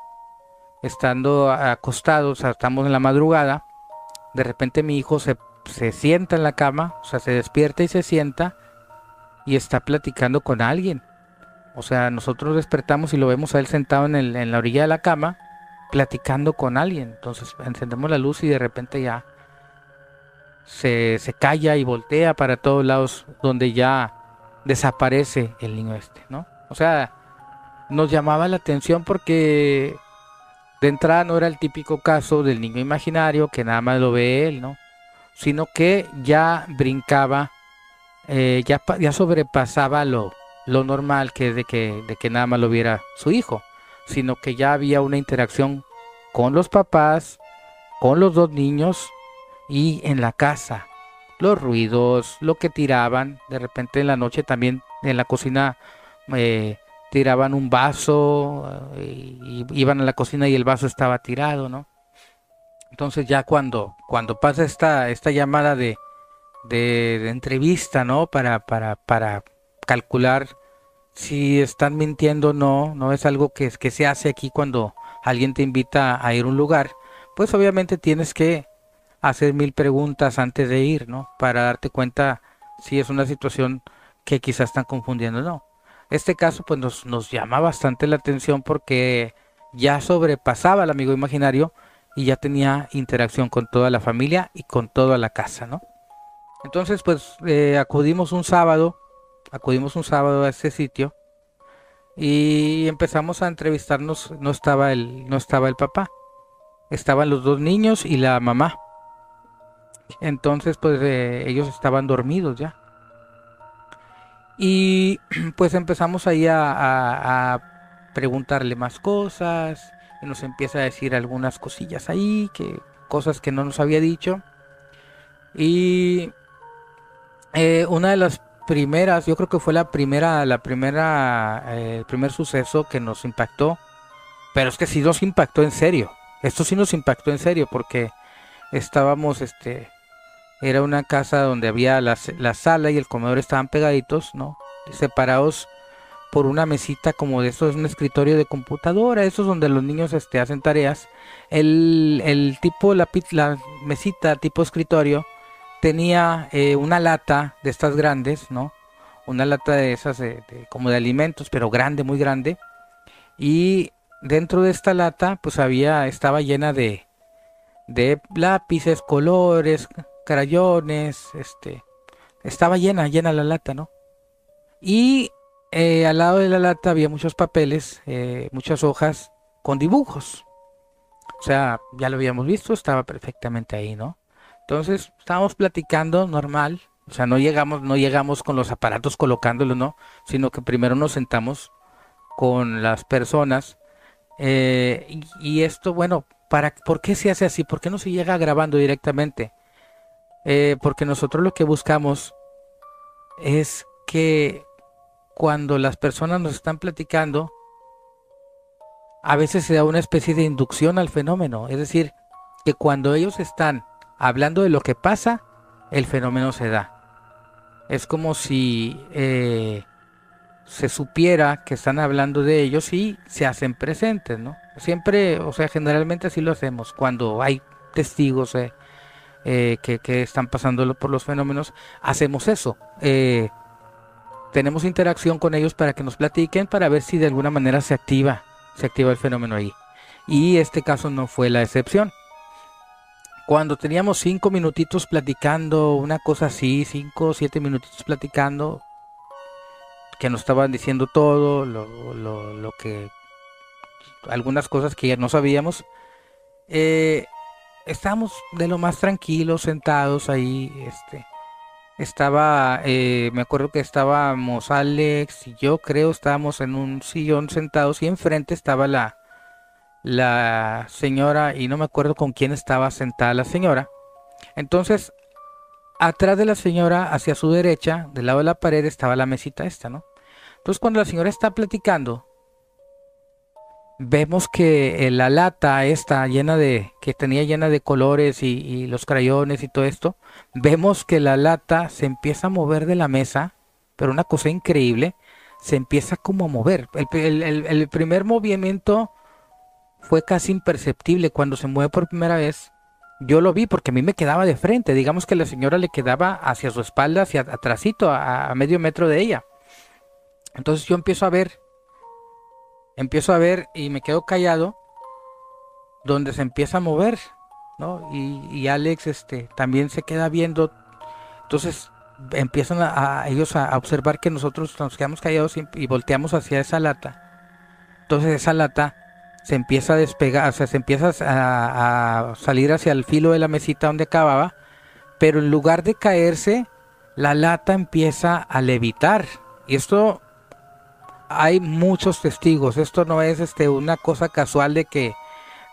estando acostado, o sea, estamos en la madrugada, de repente mi hijo se, se sienta en la cama, o sea, se despierta y se sienta y está platicando con alguien. O sea, nosotros despertamos y lo vemos a él sentado en, el, en la orilla de la cama, platicando con alguien. Entonces encendemos la luz y de repente ya se, se calla y voltea para todos lados donde ya desaparece el niño este, ¿no? O sea, nos llamaba la atención porque de entrada no era el típico caso del niño imaginario que nada más lo ve él, ¿no? Sino que ya brincaba, eh, ya, ya sobrepasaba lo, lo normal que es de que, de que nada más lo viera su hijo, sino que ya había una interacción con los papás, con los dos niños y en la casa. Los ruidos, lo que tiraban, de repente en la noche también en la cocina eh, tiraban un vaso eh, y, iban a la cocina y el vaso estaba tirado, ¿no? Entonces ya cuando, cuando pasa esta, esta llamada de, de, entrevista, ¿no? Para, para, para calcular si están mintiendo o no, no es algo que, que se hace aquí cuando alguien te invita a ir a un lugar, pues obviamente tienes que hacer mil preguntas antes de ir, ¿no? Para darte cuenta si es una situación que quizás están confundiendo o no. Este caso pues nos, nos llama bastante la atención porque ya sobrepasaba al amigo imaginario y ya tenía interacción con toda la familia y con toda la casa, ¿no? Entonces pues eh, acudimos un sábado, acudimos un sábado a ese sitio y empezamos a entrevistarnos, no estaba el, no estaba el papá, estaban los dos niños y la mamá. Entonces pues eh, ellos estaban dormidos ya. Y (clears throat) pues empezamos ahí a, preguntarle más cosas. Y nos empieza a decir algunas cosillas ahí, que cosas que no nos había dicho. Y eh, una de las primeras, yo creo que fue la primera, la primera, eh, el primer suceso que nos impactó. Pero es que sí nos impactó en serio. Esto sí nos impactó en serio porque estábamos, este, era una casa donde había la, sala y el comedor estaban pegaditos, ¿no? Separados por una mesita como de eso, es un escritorio de computadora, esos donde los niños este, hacen tareas. El, el tipo, la, la, mesita tipo escritorio, tenía eh, una lata de estas grandes, ¿no? Una lata de esas como de alimentos, pero grande, muy grande. Y dentro de esta lata, pues había, estaba llena de, de lápices, colores, crayones, este, estaba llena, llena la lata, ¿no? Y eh, al lado de la lata había muchos papeles, eh, muchas hojas con dibujos. O sea, ya lo habíamos visto, estaba perfectamente ahí, ¿no? Entonces, estábamos platicando normal, o sea, no llegamos, no llegamos con los aparatos colocándolos, ¿no? Sino que primero nos sentamos con las personas. Eh, y, esto, bueno, para, ¿por qué se hace así? ¿Por qué no se llega grabando directamente? Porque nosotros lo que buscamos es que cuando las personas nos están platicando, a veces se da una especie de inducción al fenómeno. Es decir, que cuando ellos están hablando de lo que pasa, el fenómeno se da. Es como si eh, se supiera que están hablando de ellos y se hacen presentes, ¿no? Siempre, o sea, generalmente así lo hacemos. Cuando hay testigos, eh, eh, que, están pasando por los fenómenos, hacemos eso. Tenemos interacción con ellos para que nos platiquen, para ver si de alguna manera se activa, se activa el fenómeno ahí. Y este caso no fue la excepción. Cuando teníamos cinco minutitos platicando, una cosa así, cinco o siete minutitos platicando, que nos estaban diciendo todo, lo, lo, que, algunas cosas que ya no sabíamos, eh, estábamos de lo más tranquilos, sentados ahí, este, estaba, eh, me acuerdo que estábamos Alex y yo creo estábamos en un sillón sentados y enfrente estaba la, la señora y no me acuerdo con quién estaba sentada la señora. Entonces, atrás de la señora, hacia su derecha, del lado de la pared, estaba la mesita esta, ¿no? Entonces cuando la señora está platicando, vemos que eh, la lata esta llena de, que tenía llena de colores y, los crayones y todo esto, vemos que la lata se empieza a mover de la mesa, pero una cosa increíble, se empieza como a mover. el primer movimiento fue casi imperceptible cuando se mueve por primera vez yo lo vi porque a mí me quedaba de frente. Digamos que la señora le quedaba hacia su espalda, hacia atrásito, a, medio metro de ella. Entonces yo empiezo a ver, empiezo a ver y me quedo callado, donde se empieza a mover, ¿no? Y, Alex, este, también se queda viendo. Entonces empiezan a, ellos a, observar que nosotros nos quedamos callados y volteamos hacia esa lata. Entonces esa lata se empieza a despegar, o sea, se empieza a, salir hacia el filo de la mesita donde acababa, pero en lugar de caerse, la lata empieza a levitar. Y esto hay muchos testigos. Esto no es este, una cosa casual de que,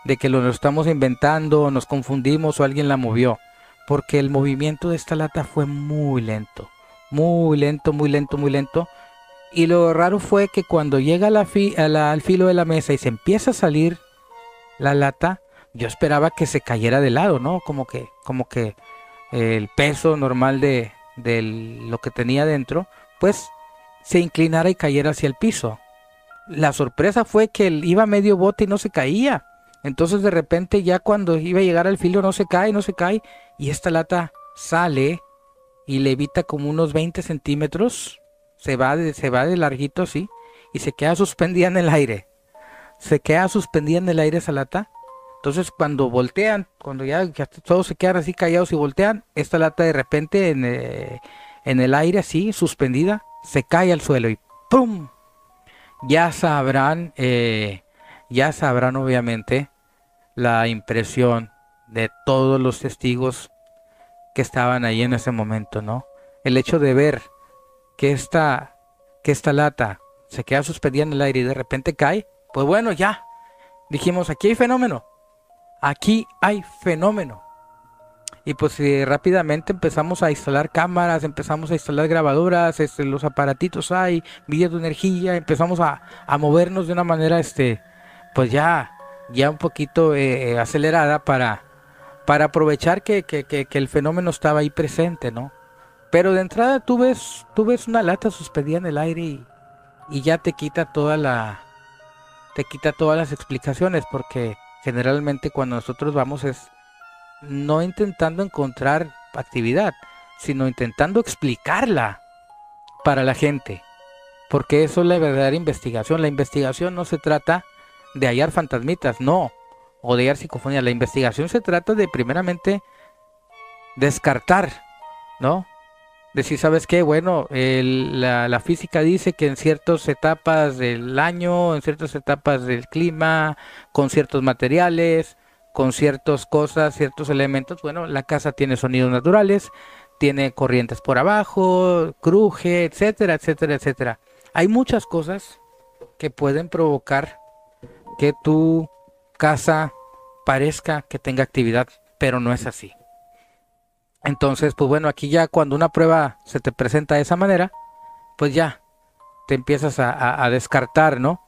de que lo estamos inventando, nos confundimos o alguien la movió. Porque el movimiento de esta lata fue muy lento. Muy lento, muy lento, muy lento. Y lo raro fue que cuando llega la al filo de la mesa y se empieza a salir la lata, yo esperaba que se cayera de lado, ¿no? Como que, como que el peso normal de, lo que tenía dentro, pues se inclinara y cayera hacia el piso. La sorpresa fue que iba medio bote y no se caía. Entonces de repente ya cuando iba a llegar al filo no se cae, no se cae. Y esta lata sale y levita como unos 20 centímetros se va de, se va de larguito sí y se queda suspendida en el aire. Se queda suspendida en el aire esa lata. Entonces cuando voltean, cuando ya, todos se quedan así callados y voltean, esta lata de repente en, eh, en el aire así, suspendida, se cae al suelo y ¡pum! Ya sabrán, eh, ya sabrán obviamente la impresión de todos los testigos que estaban ahí en ese momento, ¿no? El hecho de ver que esta, que esta lata se queda suspendida en el aire y de repente cae, pues bueno, ya. Dijimos, aquí hay fenómeno. Aquí hay fenómeno. Y pues eh, rápidamente empezamos a instalar cámaras, empezamos a instalar grabadoras, este, los aparatitos hay, vídeos de energía, empezamos a, movernos de una manera, este, pues ya, ya un poquito eh, eh, acelerada para, para aprovechar que, que, que, que el fenómeno estaba ahí presente, ¿no? Pero de entrada tú ves, tú ves una lata suspendida en el aire y, ya te quita toda la te quita todas las explicaciones porque generalmente cuando nosotros vamos es no intentando encontrar actividad, sino intentando explicarla para la gente. Porque eso es la verdadera investigación. La investigación no se trata de hallar fantasmitas, no, o de hallar psicofonía. La investigación se trata de primeramente descartar, ¿no? decir, ¿sabes qué? Bueno, la, física dice que en ciertas etapas del año, en ciertas etapas del clima, con ciertos materiales, con ciertas cosas, ciertos elementos, bueno, la casa tiene sonidos naturales, tiene corrientes por abajo, cruje, etcétera, etcétera, etcétera. Hay muchas cosas que pueden provocar que tu casa parezca que tenga actividad, pero no es así. Entonces, pues bueno, aquí ya cuando una prueba se te presenta de esa manera, pues ya te empiezas a, descartar, ¿no?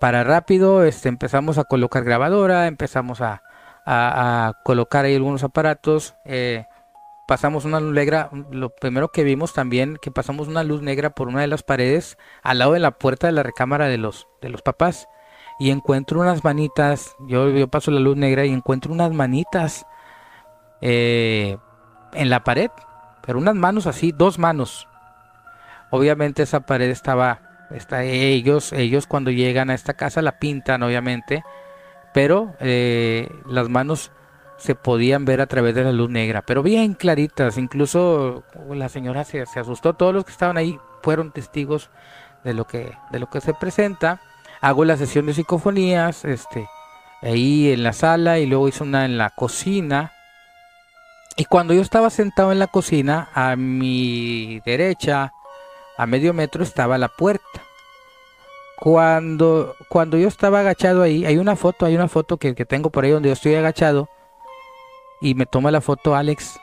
Para rápido, este, empezamos a colocar grabadora, empezamos a, colocar ahí algunos aparatos, eh, pasamos una luz negra, lo primero que vimos también, que pasamos una luz negra por una de las paredes al lado de la puerta de la recámara de los, de los papás y encuentro unas manitas, yo, yo paso la luz negra y encuentro unas manitas eh, en la pared, pero unas manos así, dos manos. Obviamente esa pared estaba, está, ellos, ellos cuando llegan a esta casa la pintan, obviamente, pero eh, las manos se podían ver a través de la luz negra, pero bien claritas. Incluso la señora se, se, asustó. Todos los que estaban ahí fueron testigos de lo que, de lo que se presenta. Hago la sesión de psicofonías, este, ahí en la sala y luego hice una en la cocina. Y cuando yo estaba sentado en la cocina, a mi derecha, a medio metro, estaba la puerta. Cuando, cuando yo estaba agachado ahí, hay una foto, hay una foto que, tengo por ahí donde yo estoy agachado. Y me toma la foto Alex.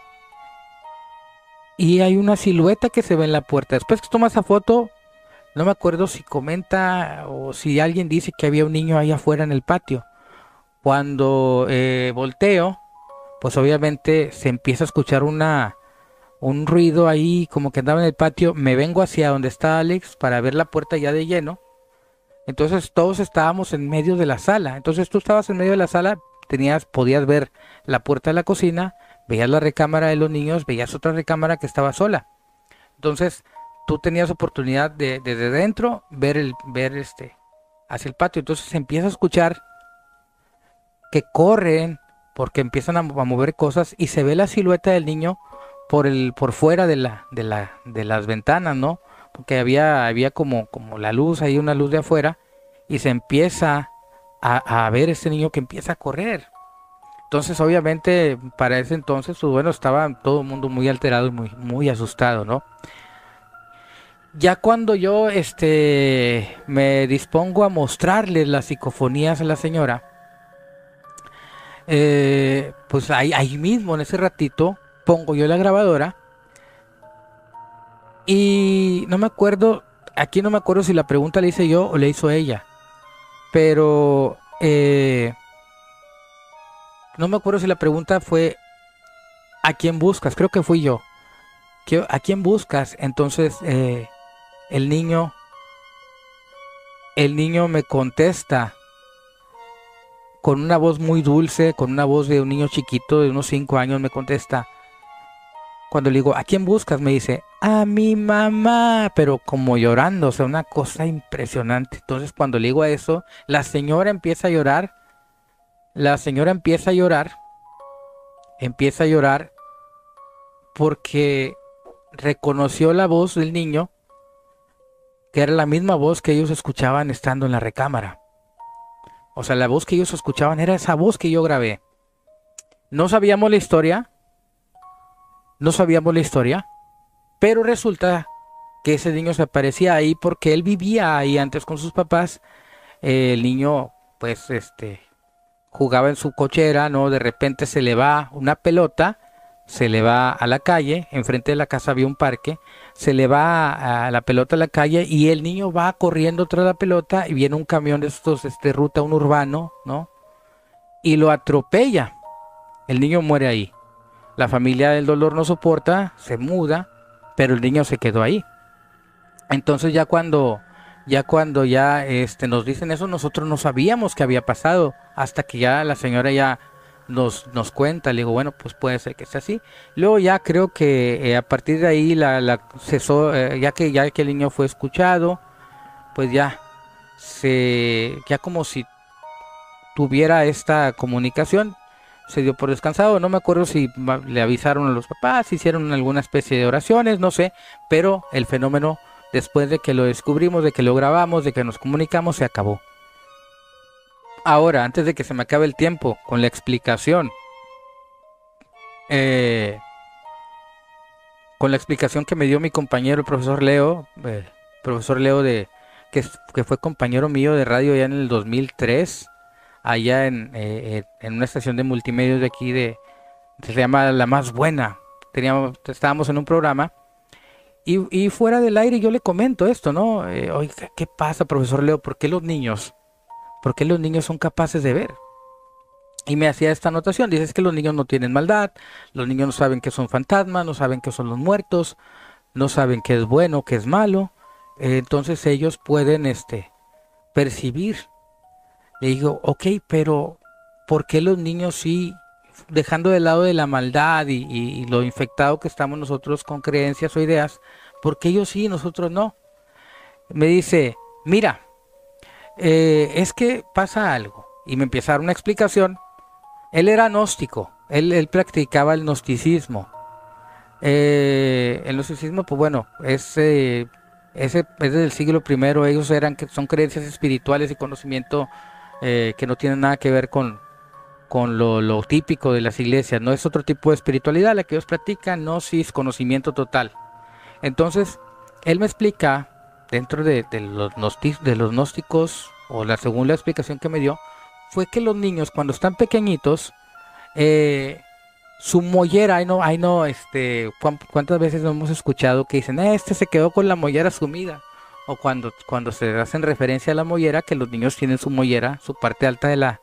y hay una silueta que se ve en la puerta. Después que toma esa foto, no me acuerdo si comenta o si alguien dice que había un niño ahí afuera en el patio. Cuando eh, volteo, pues obviamente se empieza a escuchar una un ruido ahí como que andaba en el patio. Me vengo hacia donde está Alex para ver la puerta ya de lleno. Entonces todos estábamos en medio de la sala. Entonces tú estabas en medio de la sala, tenías, podías ver la puerta de la cocina, veías la recámara de los niños, veías otra recámara que estaba sola. Entonces, tú tenías oportunidad de desde dentro ver el ver este hacia el patio. Entonces empieza a escuchar que corren porque empiezan a, mover cosas y se ve la silueta del niño por el por fuera de la de la de las ventanas, ¿no? Porque había había como como la luz, hay una luz de afuera y se empieza a, a ver ese niño que empieza a correr. Entonces, obviamente, para ese entonces, pues bueno, estaba todo el mundo muy alterado y muy, muy asustado, ¿no? Ya cuando yo este, me dispongo a mostrarle las psicofonías a la señora, eh, pues ahí, ahí mismo, en ese ratito, pongo yo la grabadora y no me acuerdo, aquí no me acuerdo si la pregunta la hice yo o la hizo ella, pero... Eh, no me acuerdo si la pregunta fue ¿a quién buscas? Creo que fui yo. ¿A quién buscas? Entonces eh, el niño, el niño me contesta con una voz muy dulce, con una voz de un niño chiquito de unos 5 años, me contesta. Cuando le digo, ¿a quién buscas? Me dice, a mi mamá, pero como llorando, o sea, una cosa impresionante. Entonces cuando le digo a eso, la señora empieza a llorar la señora empieza a llorar, empieza a llorar porque reconoció la voz del niño, que era la misma voz que ellos escuchaban estando en la recámara. O sea, la voz que ellos escuchaban era esa voz que yo grabé. No sabíamos la historia, no sabíamos la historia, pero resulta que ese niño se aparecía ahí porque él vivía ahí antes con sus papás. el niño, pues, este, jugaba en su cochera, ¿no? De repente se le va una pelota, se le va a la calle, enfrente de la casa había un parque, se le va a la pelota a la calle y el niño va corriendo tras la pelota y viene un camión de estos, este, ruta, un urbano, ¿no? Y lo atropella. El niño muere ahí. La familia del dolor no soporta, se muda, pero el niño se quedó ahí. Entonces ya cuando ya cuando ya este, nos dicen eso, nosotros no sabíamos qué había pasado, hasta que ya la señora ya nos, nos cuenta, le digo, bueno, pues puede ser que sea así. Luego ya creo que eh, a partir de ahí, la, la eh, ya, que, ya que el niño fue escuchado, pues ya, se, ya como si tuviera esta comunicación, se dio por descansado. No me acuerdo si le avisaron a los papás, hicieron alguna especie de oraciones, no sé, pero el fenómeno después de que lo descubrimos, de que lo grabamos, de que nos comunicamos, se acabó. Ahora, antes de que se me acabe el tiempo con la explicación, eh, con la explicación que me dio mi compañero, el profesor Leo, eh, profesor Leo de que, fue compañero mío de radio ya en el 2003, allá en, eh, en una estación de multimedia de aquí de se llama La Más Buena. Teníamos, estábamos en un programa y, fuera del aire yo le comento esto, ¿no? Eh, oiga, ¿qué pasa, profesor Leo? ¿Por qué los niños? ¿Por qué los niños son capaces de ver? Y me hacía esta anotación, dice que los niños no tienen maldad, los niños no saben que son fantasmas, no saben que son los muertos, no saben qué es bueno, qué es malo, entonces ellos pueden este, percibir. Le digo, ok, pero ¿por qué los niños sí dejando de lado de la maldad y, lo infectado que estamos nosotros con creencias o ideas, porque ellos sí, nosotros no. Me dice, mira, eh, es que pasa algo. Y me empieza a una explicación. Él era gnóstico, él, practicaba el gnosticismo. Eh, el gnosticismo, pues bueno, es, eh, ese, es desde el siglo primero, ellos eran, son creencias espirituales y conocimiento que no tienen nada que ver con, con lo, típico de las iglesias, no es otro tipo de espiritualidad la que ellos practican, no si es conocimiento total. Entonces, él me explica, dentro de, los, gnósticos, o la segunda explicación que me dio, fue que los niños cuando están pequeñitos, eh, su mollera, ahí no, ahí no, este, cuántas veces no hemos escuchado que dicen, eh, este se quedó con la mollera sumida. O cuando, cuando se hacen referencia a la mollera, que los niños tienen su mollera, su parte alta de la,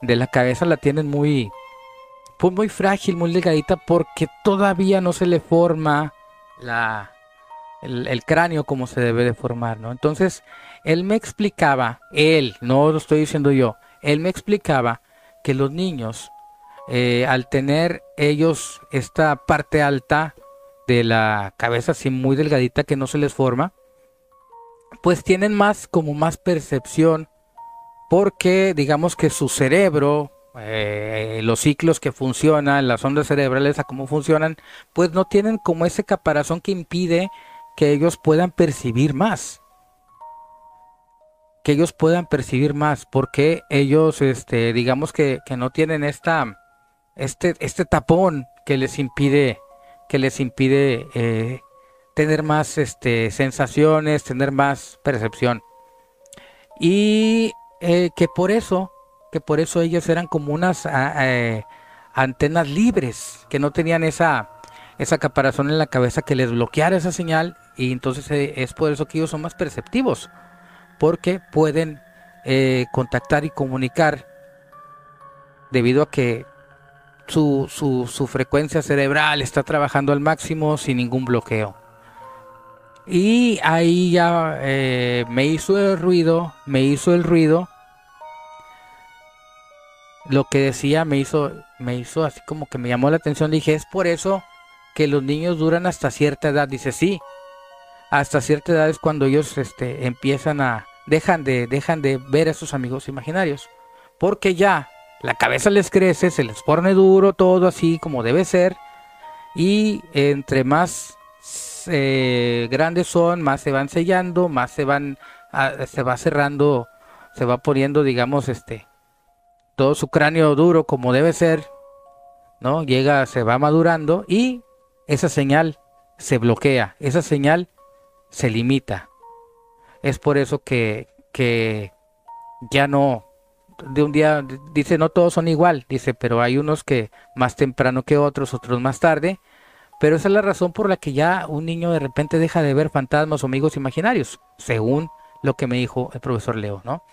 de la cabeza la tienen muy, pues muy frágil, muy delgadita, porque todavía no se le forma la, el, cráneo como se debe de formar, ¿no? Entonces, él me explicaba, él, no lo estoy diciendo yo, él me explicaba que los niños eh, al tener ellos esta parte alta de la cabeza así muy delgadita que no se les forma, pues tienen más como más percepción porque digamos que su cerebro, eh, los ciclos que funcionan, las ondas cerebrales a cómo funcionan, pues no tienen como ese caparazón que impide que ellos puedan percibir más que ellos puedan percibir más porque ellos este digamos que, que no tienen esta este, este tapón que les impide, que les impide eh, tener más este, sensaciones, tener más percepción. Y eh, que por eso, que por eso ellos eran como unas eh, antenas libres, que no tenían esa, esa caparazón en la cabeza que les bloqueara esa señal y entonces es por eso que ellos son más perceptivos, porque pueden contactar y comunicar debido a que su, su, su frecuencia cerebral está trabajando al máximo sin ningún bloqueo. Y ahí ya eh, me hizo el ruido, me hizo el ruido. Lo que decía me hizo, me hizo así como que me llamó la atención. Dije, es por eso que los niños duran hasta cierta edad. Dice, sí, hasta cierta edad es cuando ellos este, empiezan a, dejan de, dejan de ver a sus amigos imaginarios. Porque ya la cabeza les crece, se les pone duro, todo así como debe ser. Y entre más eh, grandes son, más se van sellando, más se van, se va cerrando, se va poniendo, digamos, este, todo su cráneo duro como debe ser, ¿no? Llega, se va madurando y esa señal se bloquea, esa señal se limita. Es por eso que, que ya no, de un día, dice, no todos son igual, dice, pero hay unos que más temprano que otros, otros más tarde, pero esa es la razón por la que ya un niño de repente deja de ver fantasmas o amigos imaginarios, según lo que me dijo el profesor Leo, ¿no?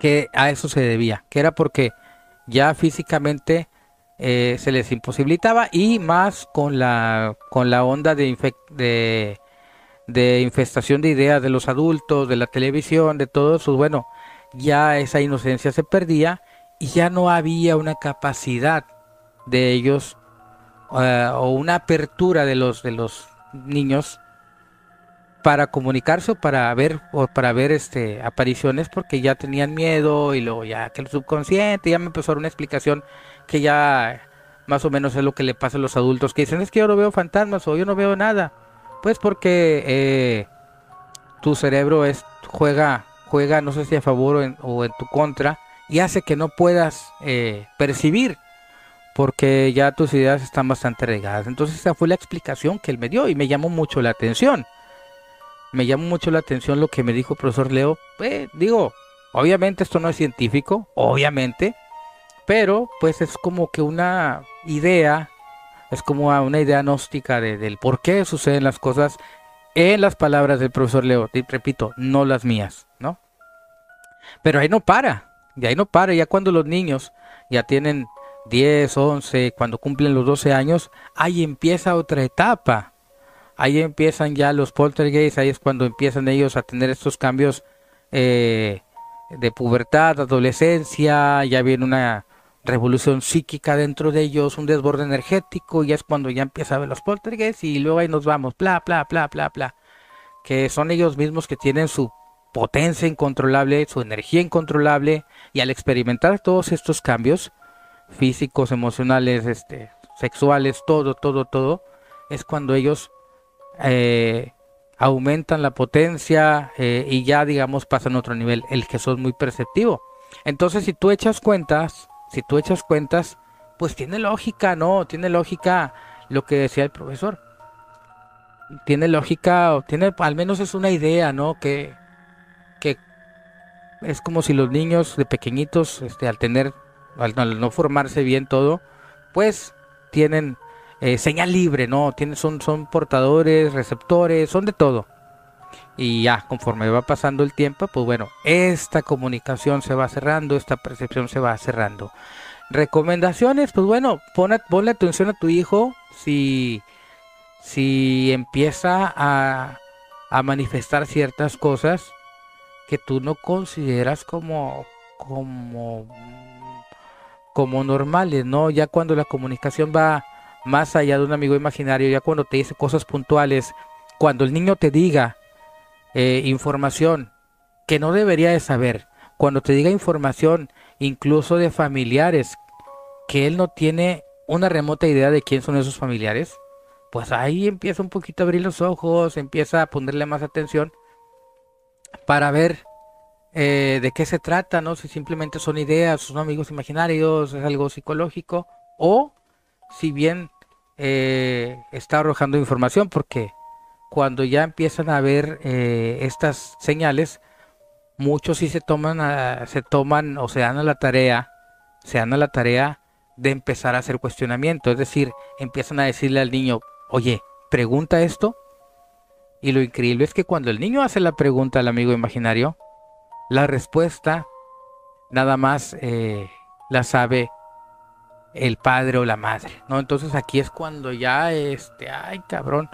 Que a eso se debía, que era porque ya físicamente eh, se les imposibilitaba y más con la, con la onda de, de, de infestación de ideas de los adultos, de la televisión, de todo eso, bueno, ya esa inocencia se perdía y ya no había una capacidad de ellos eh, o una apertura de los de los niños para comunicarse o para ver o para ver este apariciones porque ya tenían miedo y luego ya que el subconsciente ya me empezó a dar una explicación que ya más o menos es lo que le pasa a los adultos que dicen es que yo no veo fantasmas o yo no veo nada pues porque eh, tu cerebro es juega juega, no sé si a favor o en, tu contra, y hace que no puedas eh, percibir, porque ya tus ideas están bastante regadas. Entonces esa fue la explicación que él me dio y me llamó mucho la atención. Me llamó mucho la atención lo que me dijo el profesor Leo. Eh, digo, obviamente esto no es científico, obviamente, pero pues es como que una idea, es como una idea gnóstica del por qué suceden las cosas en las palabras del profesor Leo. Repito, no las mías. Pero ahí no para, y ahí no para, ya cuando los niños ya tienen 10, 11, cuando cumplen los 12 años, ahí empieza otra etapa. Ahí empiezan ya los poltergeists, ahí es cuando empiezan ellos a tener estos cambios eh, de pubertad, adolescencia, ya viene una revolución psíquica dentro de ellos, un desborde energético, y es cuando ya empieza a ver los poltergeists y luego ahí nos vamos, bla, bla, bla, bla, bla. Que son ellos mismos que tienen su potencia incontrolable, su energía incontrolable, y al experimentar todos estos cambios físicos, emocionales, este, sexuales, todo, todo, todo, es cuando ellos eh, aumentan la potencia eh, y ya, digamos, pasan a otro nivel, el que son muy perceptivo. Entonces, si tú echas cuentas, si tú echas cuentas, pues tiene lógica, ¿no? Tiene lógica lo que decía el profesor. Tiene lógica, o tiene, al menos es una idea, ¿no? Que, que es como si los niños de pequeñitos, este, al tener, al, no formarse bien todo, pues tienen eh, señal libre, ¿no? Tienen, son, son portadores, receptores, son de todo. Y ya, conforme va pasando el tiempo, pues bueno, esta comunicación se va cerrando, esta percepción se va cerrando. Recomendaciones, pues bueno, pon, ponle atención a tu hijo si, si empieza a, a manifestar ciertas cosas que tú no consideras como, como, como normales, ¿no? Ya cuando la comunicación va más allá de un amigo imaginario, ya cuando te dice cosas puntuales, cuando el niño te diga eh, información que no debería de saber, cuando te diga información incluso de familiares que él no tiene una remota idea de quién son esos familiares, pues ahí empieza un poquito a abrir los ojos, empieza a ponerle más atención para ver eh, de qué se trata, ¿no? Si simplemente son ideas, son amigos imaginarios, es algo psicológico, o si bien eh, está arrojando información, porque cuando ya empiezan a ver eh, estas señales, muchos sí se toman, se toman o se dan a la tarea, se dan a la tarea de empezar a hacer cuestionamiento, es decir, empiezan a decirle al niño, oye, pregunta esto. Y lo increíble es que cuando el niño hace la pregunta al amigo imaginario, la respuesta nada más eh, la sabe el padre o la madre, ¿no? Entonces aquí es cuando ya, este, ay cabrón,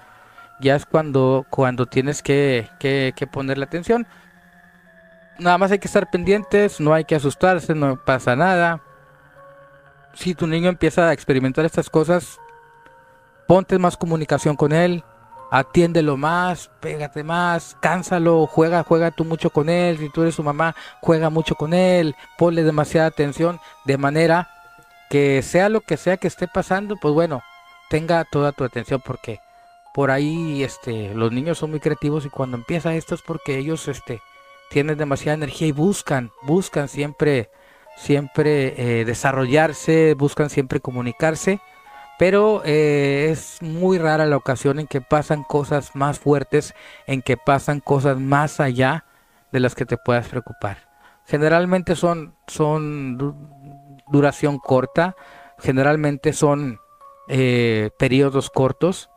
ya es cuando, cuando tienes que, que, que ponerle atención. Nada más hay que estar pendientes, no hay que asustarse, no pasa nada. Si tu niño empieza a experimentar estas cosas, ponte más comunicación con él, atiéndelo más, pégate más, cánsalo, juega, juega tú mucho con él, si tú eres su mamá, juega mucho con él, ponle demasiada atención, de manera que sea lo que sea que esté pasando, pues bueno, tenga toda tu atención porque por ahí este los niños son muy creativos y cuando empieza esto es porque ellos este tienen demasiada energía y buscan buscan siempre siempre eh, desarrollarse buscan siempre comunicarse pero eh, es muy rara la ocasión en que pasan cosas más fuertes en que pasan cosas más allá de las que te puedas preocupar. Generalmente son son duración corta generalmente son eh, periodos cortos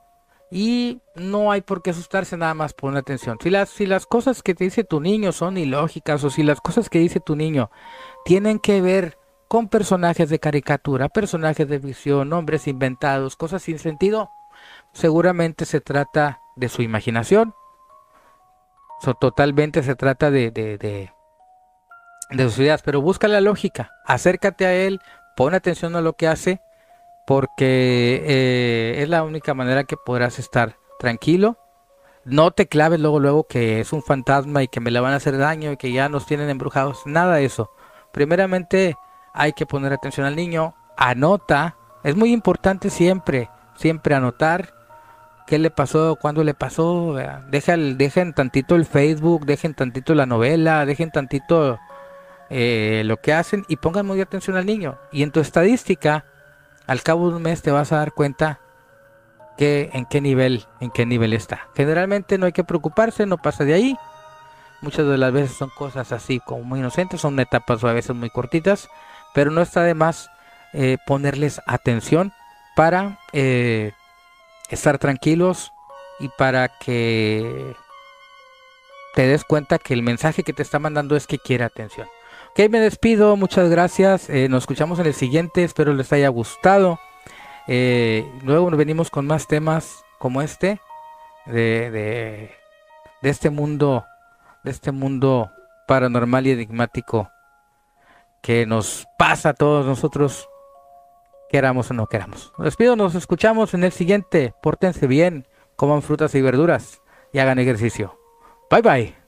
y no hay por qué asustarse, nada más poner atención. Si las, si las cosas que te dice tu niño son ilógicas o si las cosas que dice tu niño tienen que ver con personajes de caricatura, personajes de visión, nombres inventados, cosas sin sentido, seguramente se trata de su imaginación. totalmente se trata de, de, de, de sus ideas, pero busca la lógica, acércate a él, pon atención a lo que hace porque eh, es la única manera que podrás estar tranquilo. No te claves luego, luego que es un fantasma y que me le van a hacer daño y que ya nos tienen embrujados. Nada de eso. Primeramente hay que poner atención al niño. Anota. Es muy importante siempre, siempre anotar qué le pasó, cuándo le pasó. Dejen, dejen tantito el Facebook, dejen tantito la novela, dejen tantito eh, lo que hacen y pongan muy atención al niño. Y en tu estadística al cabo de un mes te vas a dar cuenta que en qué nivel, en qué nivel está. Generalmente no hay que preocuparse, no pasa de ahí. Muchas de las veces son cosas así como muy inocentes, son etapas a veces muy cortitas, pero no está de más eh, ponerles atención para eh, estar tranquilos y para que te des cuenta que el mensaje que te está mandando es que quiere atención. Ok, me despido, muchas gracias. Eh, nos escuchamos en el siguiente, espero les haya gustado. Eh, luego nos venimos con más temas como este, de, de, este mundo, de este mundo paranormal y enigmático que nos pasa a todos nosotros, queramos o no queramos. Nos despido, nos escuchamos en el siguiente. Pórtense bien, coman frutas y verduras y hagan ejercicio. Bye bye.